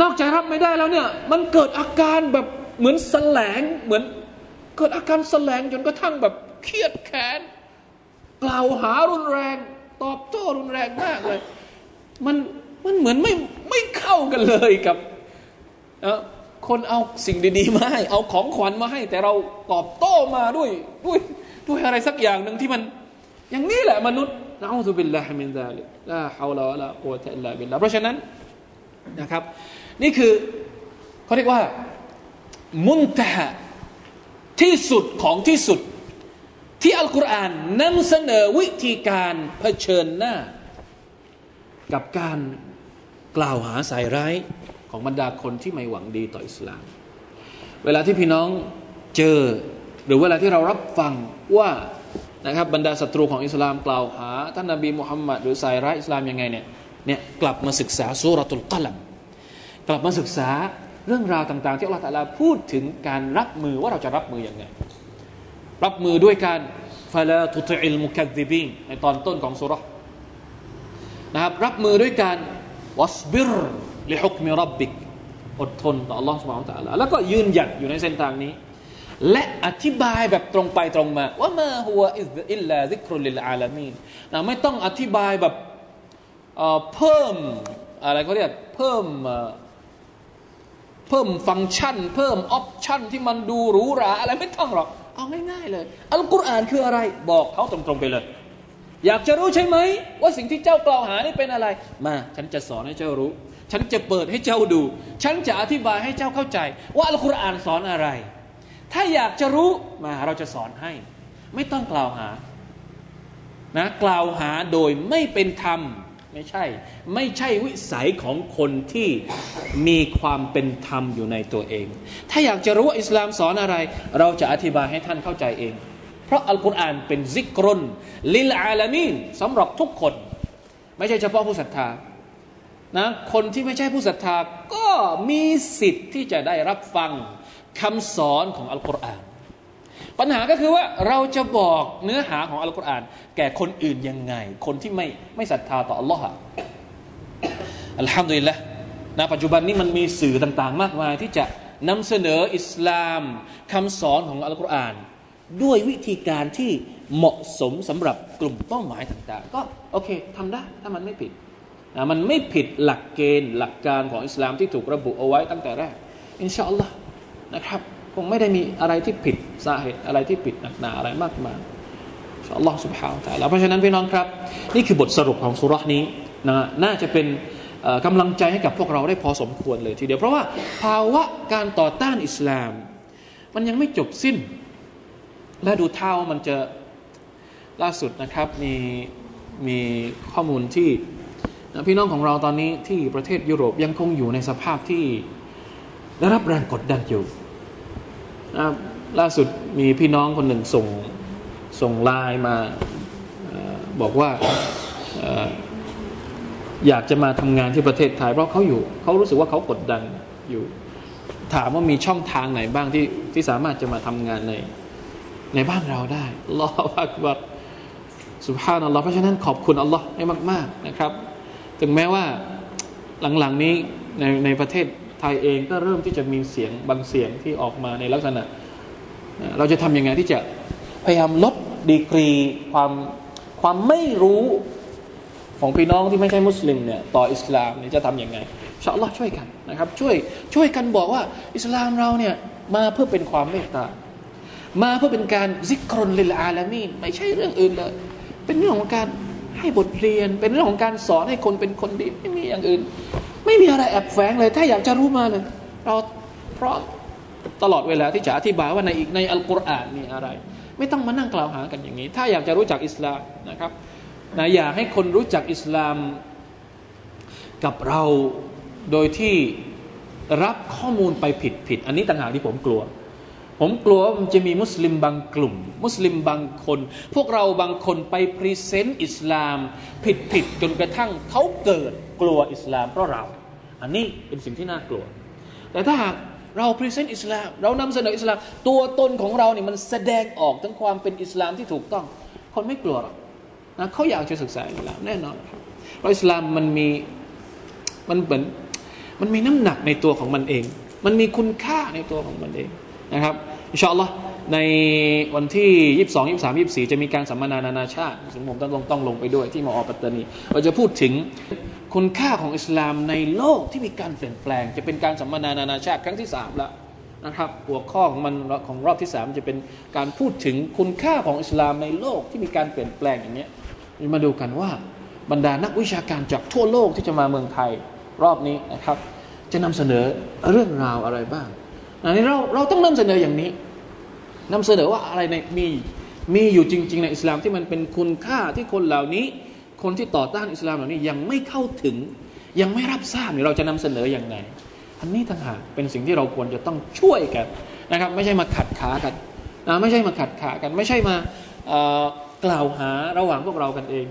นอกจากรับไม่ได้แล้วเนี่ยมันเกิดอาการแบบเหมือนแสลงเหมือนเกิดอาการแสลงจนกระทั่งแบบเครียดแค้น กล่าวหารุนแรง ตอบโต้รุนแรงมากเลย มันมันเหมือนไม่ไม่เข้ากันเลยกับคนเอาสิ่งดีๆมาให้ เอาของขวัญมาให้ แต่เราตอบโต้มาด้วยด้วยด้วยอะไรสักอย่างหนึ่งที่มัน อย่างนี้แหละมนุษย์نعوذ بالله من ذلك لا حول ولا قوة إلا بالله เพราะฉะนั้นนะครับ นี่คือเขาเรียกว่า มุนตะที่สุดของที่สุด ที่อัลกุรอานนำเสนอวิธีการเผชิญหน้า กับการกล่าวหาสายร้ายของบรรดาคนที่ไม่หวังดีต่ออิสลาม เวลาที่พี่น้องเจอ หรือเวลาที่เรารับฟังว่านะครับบรรดาศัตรูของอิสลามกล่าวหาท่านนบีมุฮัมมัดหรือสายร้ายอิสลามยังไงเนี่ยเนี่ยกลับมาศึกษาสุรตุลกลัมกลับมาศึกษาเรื่องราวต่าง ๆ ที่อัลลอฮฺตาลาพูดถึงการรับมือว่าเราจะรับมืออยังไง รับมือด้วยการฟาลาตุติอิลมุคัดดิบีนในตอนต้นของสุรนะครับรับมือด้วยการวัสบิรลิฮุกมิรับบิกอดทนต่อ Allah سبحانه และ تعالى แล้วก็ยืนหยัดอยู่ในเส้นทางนี้ และอธิบายแบบตรงไปตรงมา ว่ามาหัวอิลลาซิกรุลิลอาลามีนนะไม่ต้องอธิบายแบบเพิ่มอะไรเขาเรียกเพิ่มเพิ่มฟังก์ชัน เพิ่มออปชันที่มันดูหรูหราอะไรไม่ต้องหรอก เอาง่ายๆเลย อัลกุรอานคืออะไร บอกเขาตรงๆไปเลย อยากจะรู้ใช่ไหม ว่าสิ่งที่เจ้ากล่าวหานี่เป็นอะไร มา ฉันจะสอนให้เจ้ารู้ ฉันจะเปิดให้เจ้าดู ฉันจะอธิบายให้เจ้าเข้าใจ ว่าอัลกุรอานสอนอะไร ถ้าอยากจะรู้มาเราจะสอนให้ ไม่ต้องกล่าวหานะกล่าวหาโดยไม่เป็นธรรม ไม่ใช่ ไม่ใช่วิสัยของคนที่มีความเป็นธรรมอยู่ในตัวเอง ถ้าอยากจะรู้ว่าอิสลามสอนอะไร เราจะอธิบายให้ท่านเข้าใจเอง เพราะอัลกุรอานเป็นซิกรุนลิลอาลามีนสำหรับทุกคน ไม่ใช่เฉพาะผู้ศรัทธานะคนที่ไม่ใช่ผู้ศรัทธาก็มีสิทธิ์ที่จะได้รับฟังคำสอนของอัลกุรอาน ปัญหาก็คือว่าเราจะบอกเนื้อหาของอัลกุรอาน แก่คนอื่นยังไง คนที่ไม่ไม่ศรัทธาต่ออัลลอฮ์อัลฮัมดุลิลละณปัจจุบันนี้มันมีสื่อต่างๆ มากมายที่จะนำเสนออิสลามคำสอนของอัลกุรอาน ด้วยวิธีการที่เหมาะสมสำหรับกลุ่มเป้าหมายต่างๆ ก็โอเคทำได้ถ้ามันไม่ผิดนะมันไม่ผิดหลักเกณฑ์หลักการของอิสลามที่ถูกระบุเอาไว้ตั้งแต่แรก อินชาอัลลอฮ์นะครับ คงไม่ได้มีอะไรที่ผิดสาเหตุอะไรที่ผิดหนักหนาอะไรมากมายอัลลอฮฺสุบฮาวตะลาเพราะฉะนั้นพี่น้องครับ นี่คือบทสรุปของสุรานี้นะน่าจะเป็นกำลังใจให้กับพวกเราได้พอสมควรเลยทีเดียว เพราะว่าภาวะการต่อต้านอิสลาม มันยังไม่จบสิ้น และดูเท่ามันจะล่าสุดนะครับมีมีข้อมูลที่พี่น้องของเราตอนนี้ที่ประเทศยุโรปยังคงอยู่ในสภาพที่ได้รับแรงกดดันอยู่ ล่าสุดมีพี่น้องคนหนึ่งส่งส่งไลน์มาบอกว่าอยากจะมาทำงานที่ประเทศไทย เพราะเขาอยู่เขารู้สึกว่าเขากดดันอยู่ ถามว่ามีช่องทางไหนบ้างที่ที่สามารถจะมาทำงานในในบ้านเราได้รอวักบักสุภาพนัลลอฮ์เพราะฉะนั้นขอบคุณอัลลอฮ์ให้มาก ๆนะครับ ถึงแม้ว่าหลังๆนี้ในในประเทศ ทยเองก็เริ่มที่จะมีเสียงบางเสียงที่ออกมาในลักษณะ เราจะทำยังไงที่จะพยายามลดดีกรีความความไม่รู้ของพี่น้องที่ไม่ใช่มุสลิมเนี่ยต่ออิสลามเนี่ยจะทำยังไงชอัลลอฮ์ช่วยกันนะครับ ช่วยช่วยกันบอกว่า อิสลามเราเนี่ยมาเพื่อเป็นความเมตตา มาเพื่อเป็นการذكر للعالمين ไม่ใช่เรื่องอื่นเลย เป็นเรื่องของการให้บทเรียน เป็นเรื่องของการสอนให้คนเป็นคนดีไม่มีอย่างอื่น ไม่มีอะไรแอบแฝงเลย ถ้าอยากจะรู้มาเลยเราเพราะตลอดเวลาที่จะอธิบายว่าในอีกในอัลกุรอานมีอะไร ไม่ต้องมานั่งกล่าวหากันอย่างนี้ ถ้าอยากจะรู้จักอิสลามนะครับนะอยากให้คนรู้จักอิสลามกับเราโดยที่รับข้อมูลไปผิดผิด อันนี้ต่างหากที่ผมกลัว ผมกลัวว่ามันจะมีมุสลิมบางกลุ่ม มุสลิมบางคน พวกเราบางคนไป present อิสลาม ผิดผิดจนกระทั่งเขาเกิดกลัวอิสลามเพราะเรา อันนี้เป็นสิ่งที่น่ากลัว แต่ถ้าหากเรา present อิสลาม เรานำเสนออิสลาม ตัวตนของเราเนี่ยมันแสดงออกถึงความเป็นอิสลามที่ถูกต้อง คนไม่กลัวหรอกนะเขาอยากจะศึกษาอิสลามแน่นอนเพราะอิสลามมันมีมันเหมือนมันมีน้ำหนักในตัวของมันเอง มันมีคุณค่าในตัวของมันเอง นะครับอินชาอัลลอฮ์ในวันที่ 22 23 24 จะมีการสัมมนานานาชาติซึ่งผมต้องลงต้องลงไปด้วยที่มอปัตตานีเราจะพูดถึงคุณค่าของอิสลามในโลกที่มีการเปลี่ยนแปลง จะเป็นการสัมมนานานาชาติครั้งที่สามแล้วนะครับหัวข้อของมันของรอบที่สามจะเป็นการพูดถึงคุณค่าของอิสลามในโลกที่มีการเปลี่ยนแปลงอย่างเนี้ยมาดูกันว่าบรรดานักวิชาการจากทั่วโลกที่จะมาเมืองไทยรอบนี้นะครับ จะนำเสนอเรื่องราวอะไรบ้าง อันนี้เราเราต้องนำเสนออย่างนี้นำเสนอว่าอะไรในมีมีอยู่จริง ๆ ในอิสลามที่มันเป็นคุณค่าที่คนเหล่านี้ คนที่ต่อต้านอิสลามเหล่านี้ยังไม่เข้าถึง ยังไม่รับทราบเนี่ยเราจะนำเสนออย่างไรอันนี้ต่างหากเป็นสิ่งที่เราควรจะต้องช่วยกันนะครับ ไม่ใช่มาขัดขากันนะไม่ใช่มาขัดขากัน ไม่ใช่มากล่าวหาระหว่างพวกเรากันเอง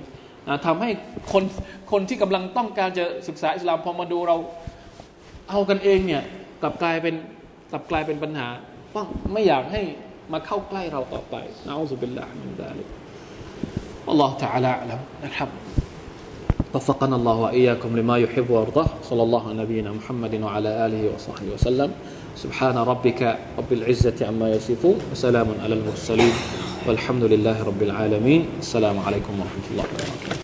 นะทำให้คนคนที่กำลังต้องการจะศึกษาอิสลามพอมาดูเราเอากันเองเนี่ยกลับกลายเป็น กลับกลายเป็นปัญหาเพราะไม่อยากให้มาเข้าใกล้เราต่อไปนะอัลลอฮฺบิลลาฮิมินซาลิกอัลลอฮฺ تعالى อัลนะครับ وفقنا الله وإياكم لما يحب ويرضاه صلى الله على نبينا محمد وعلى آله وصحبه وسلم سبحان ربك رب العزة عما يصفون وسلام على المرسلين والحمد لله رب العالمين السلام عليكم ورحمة الله وبركاته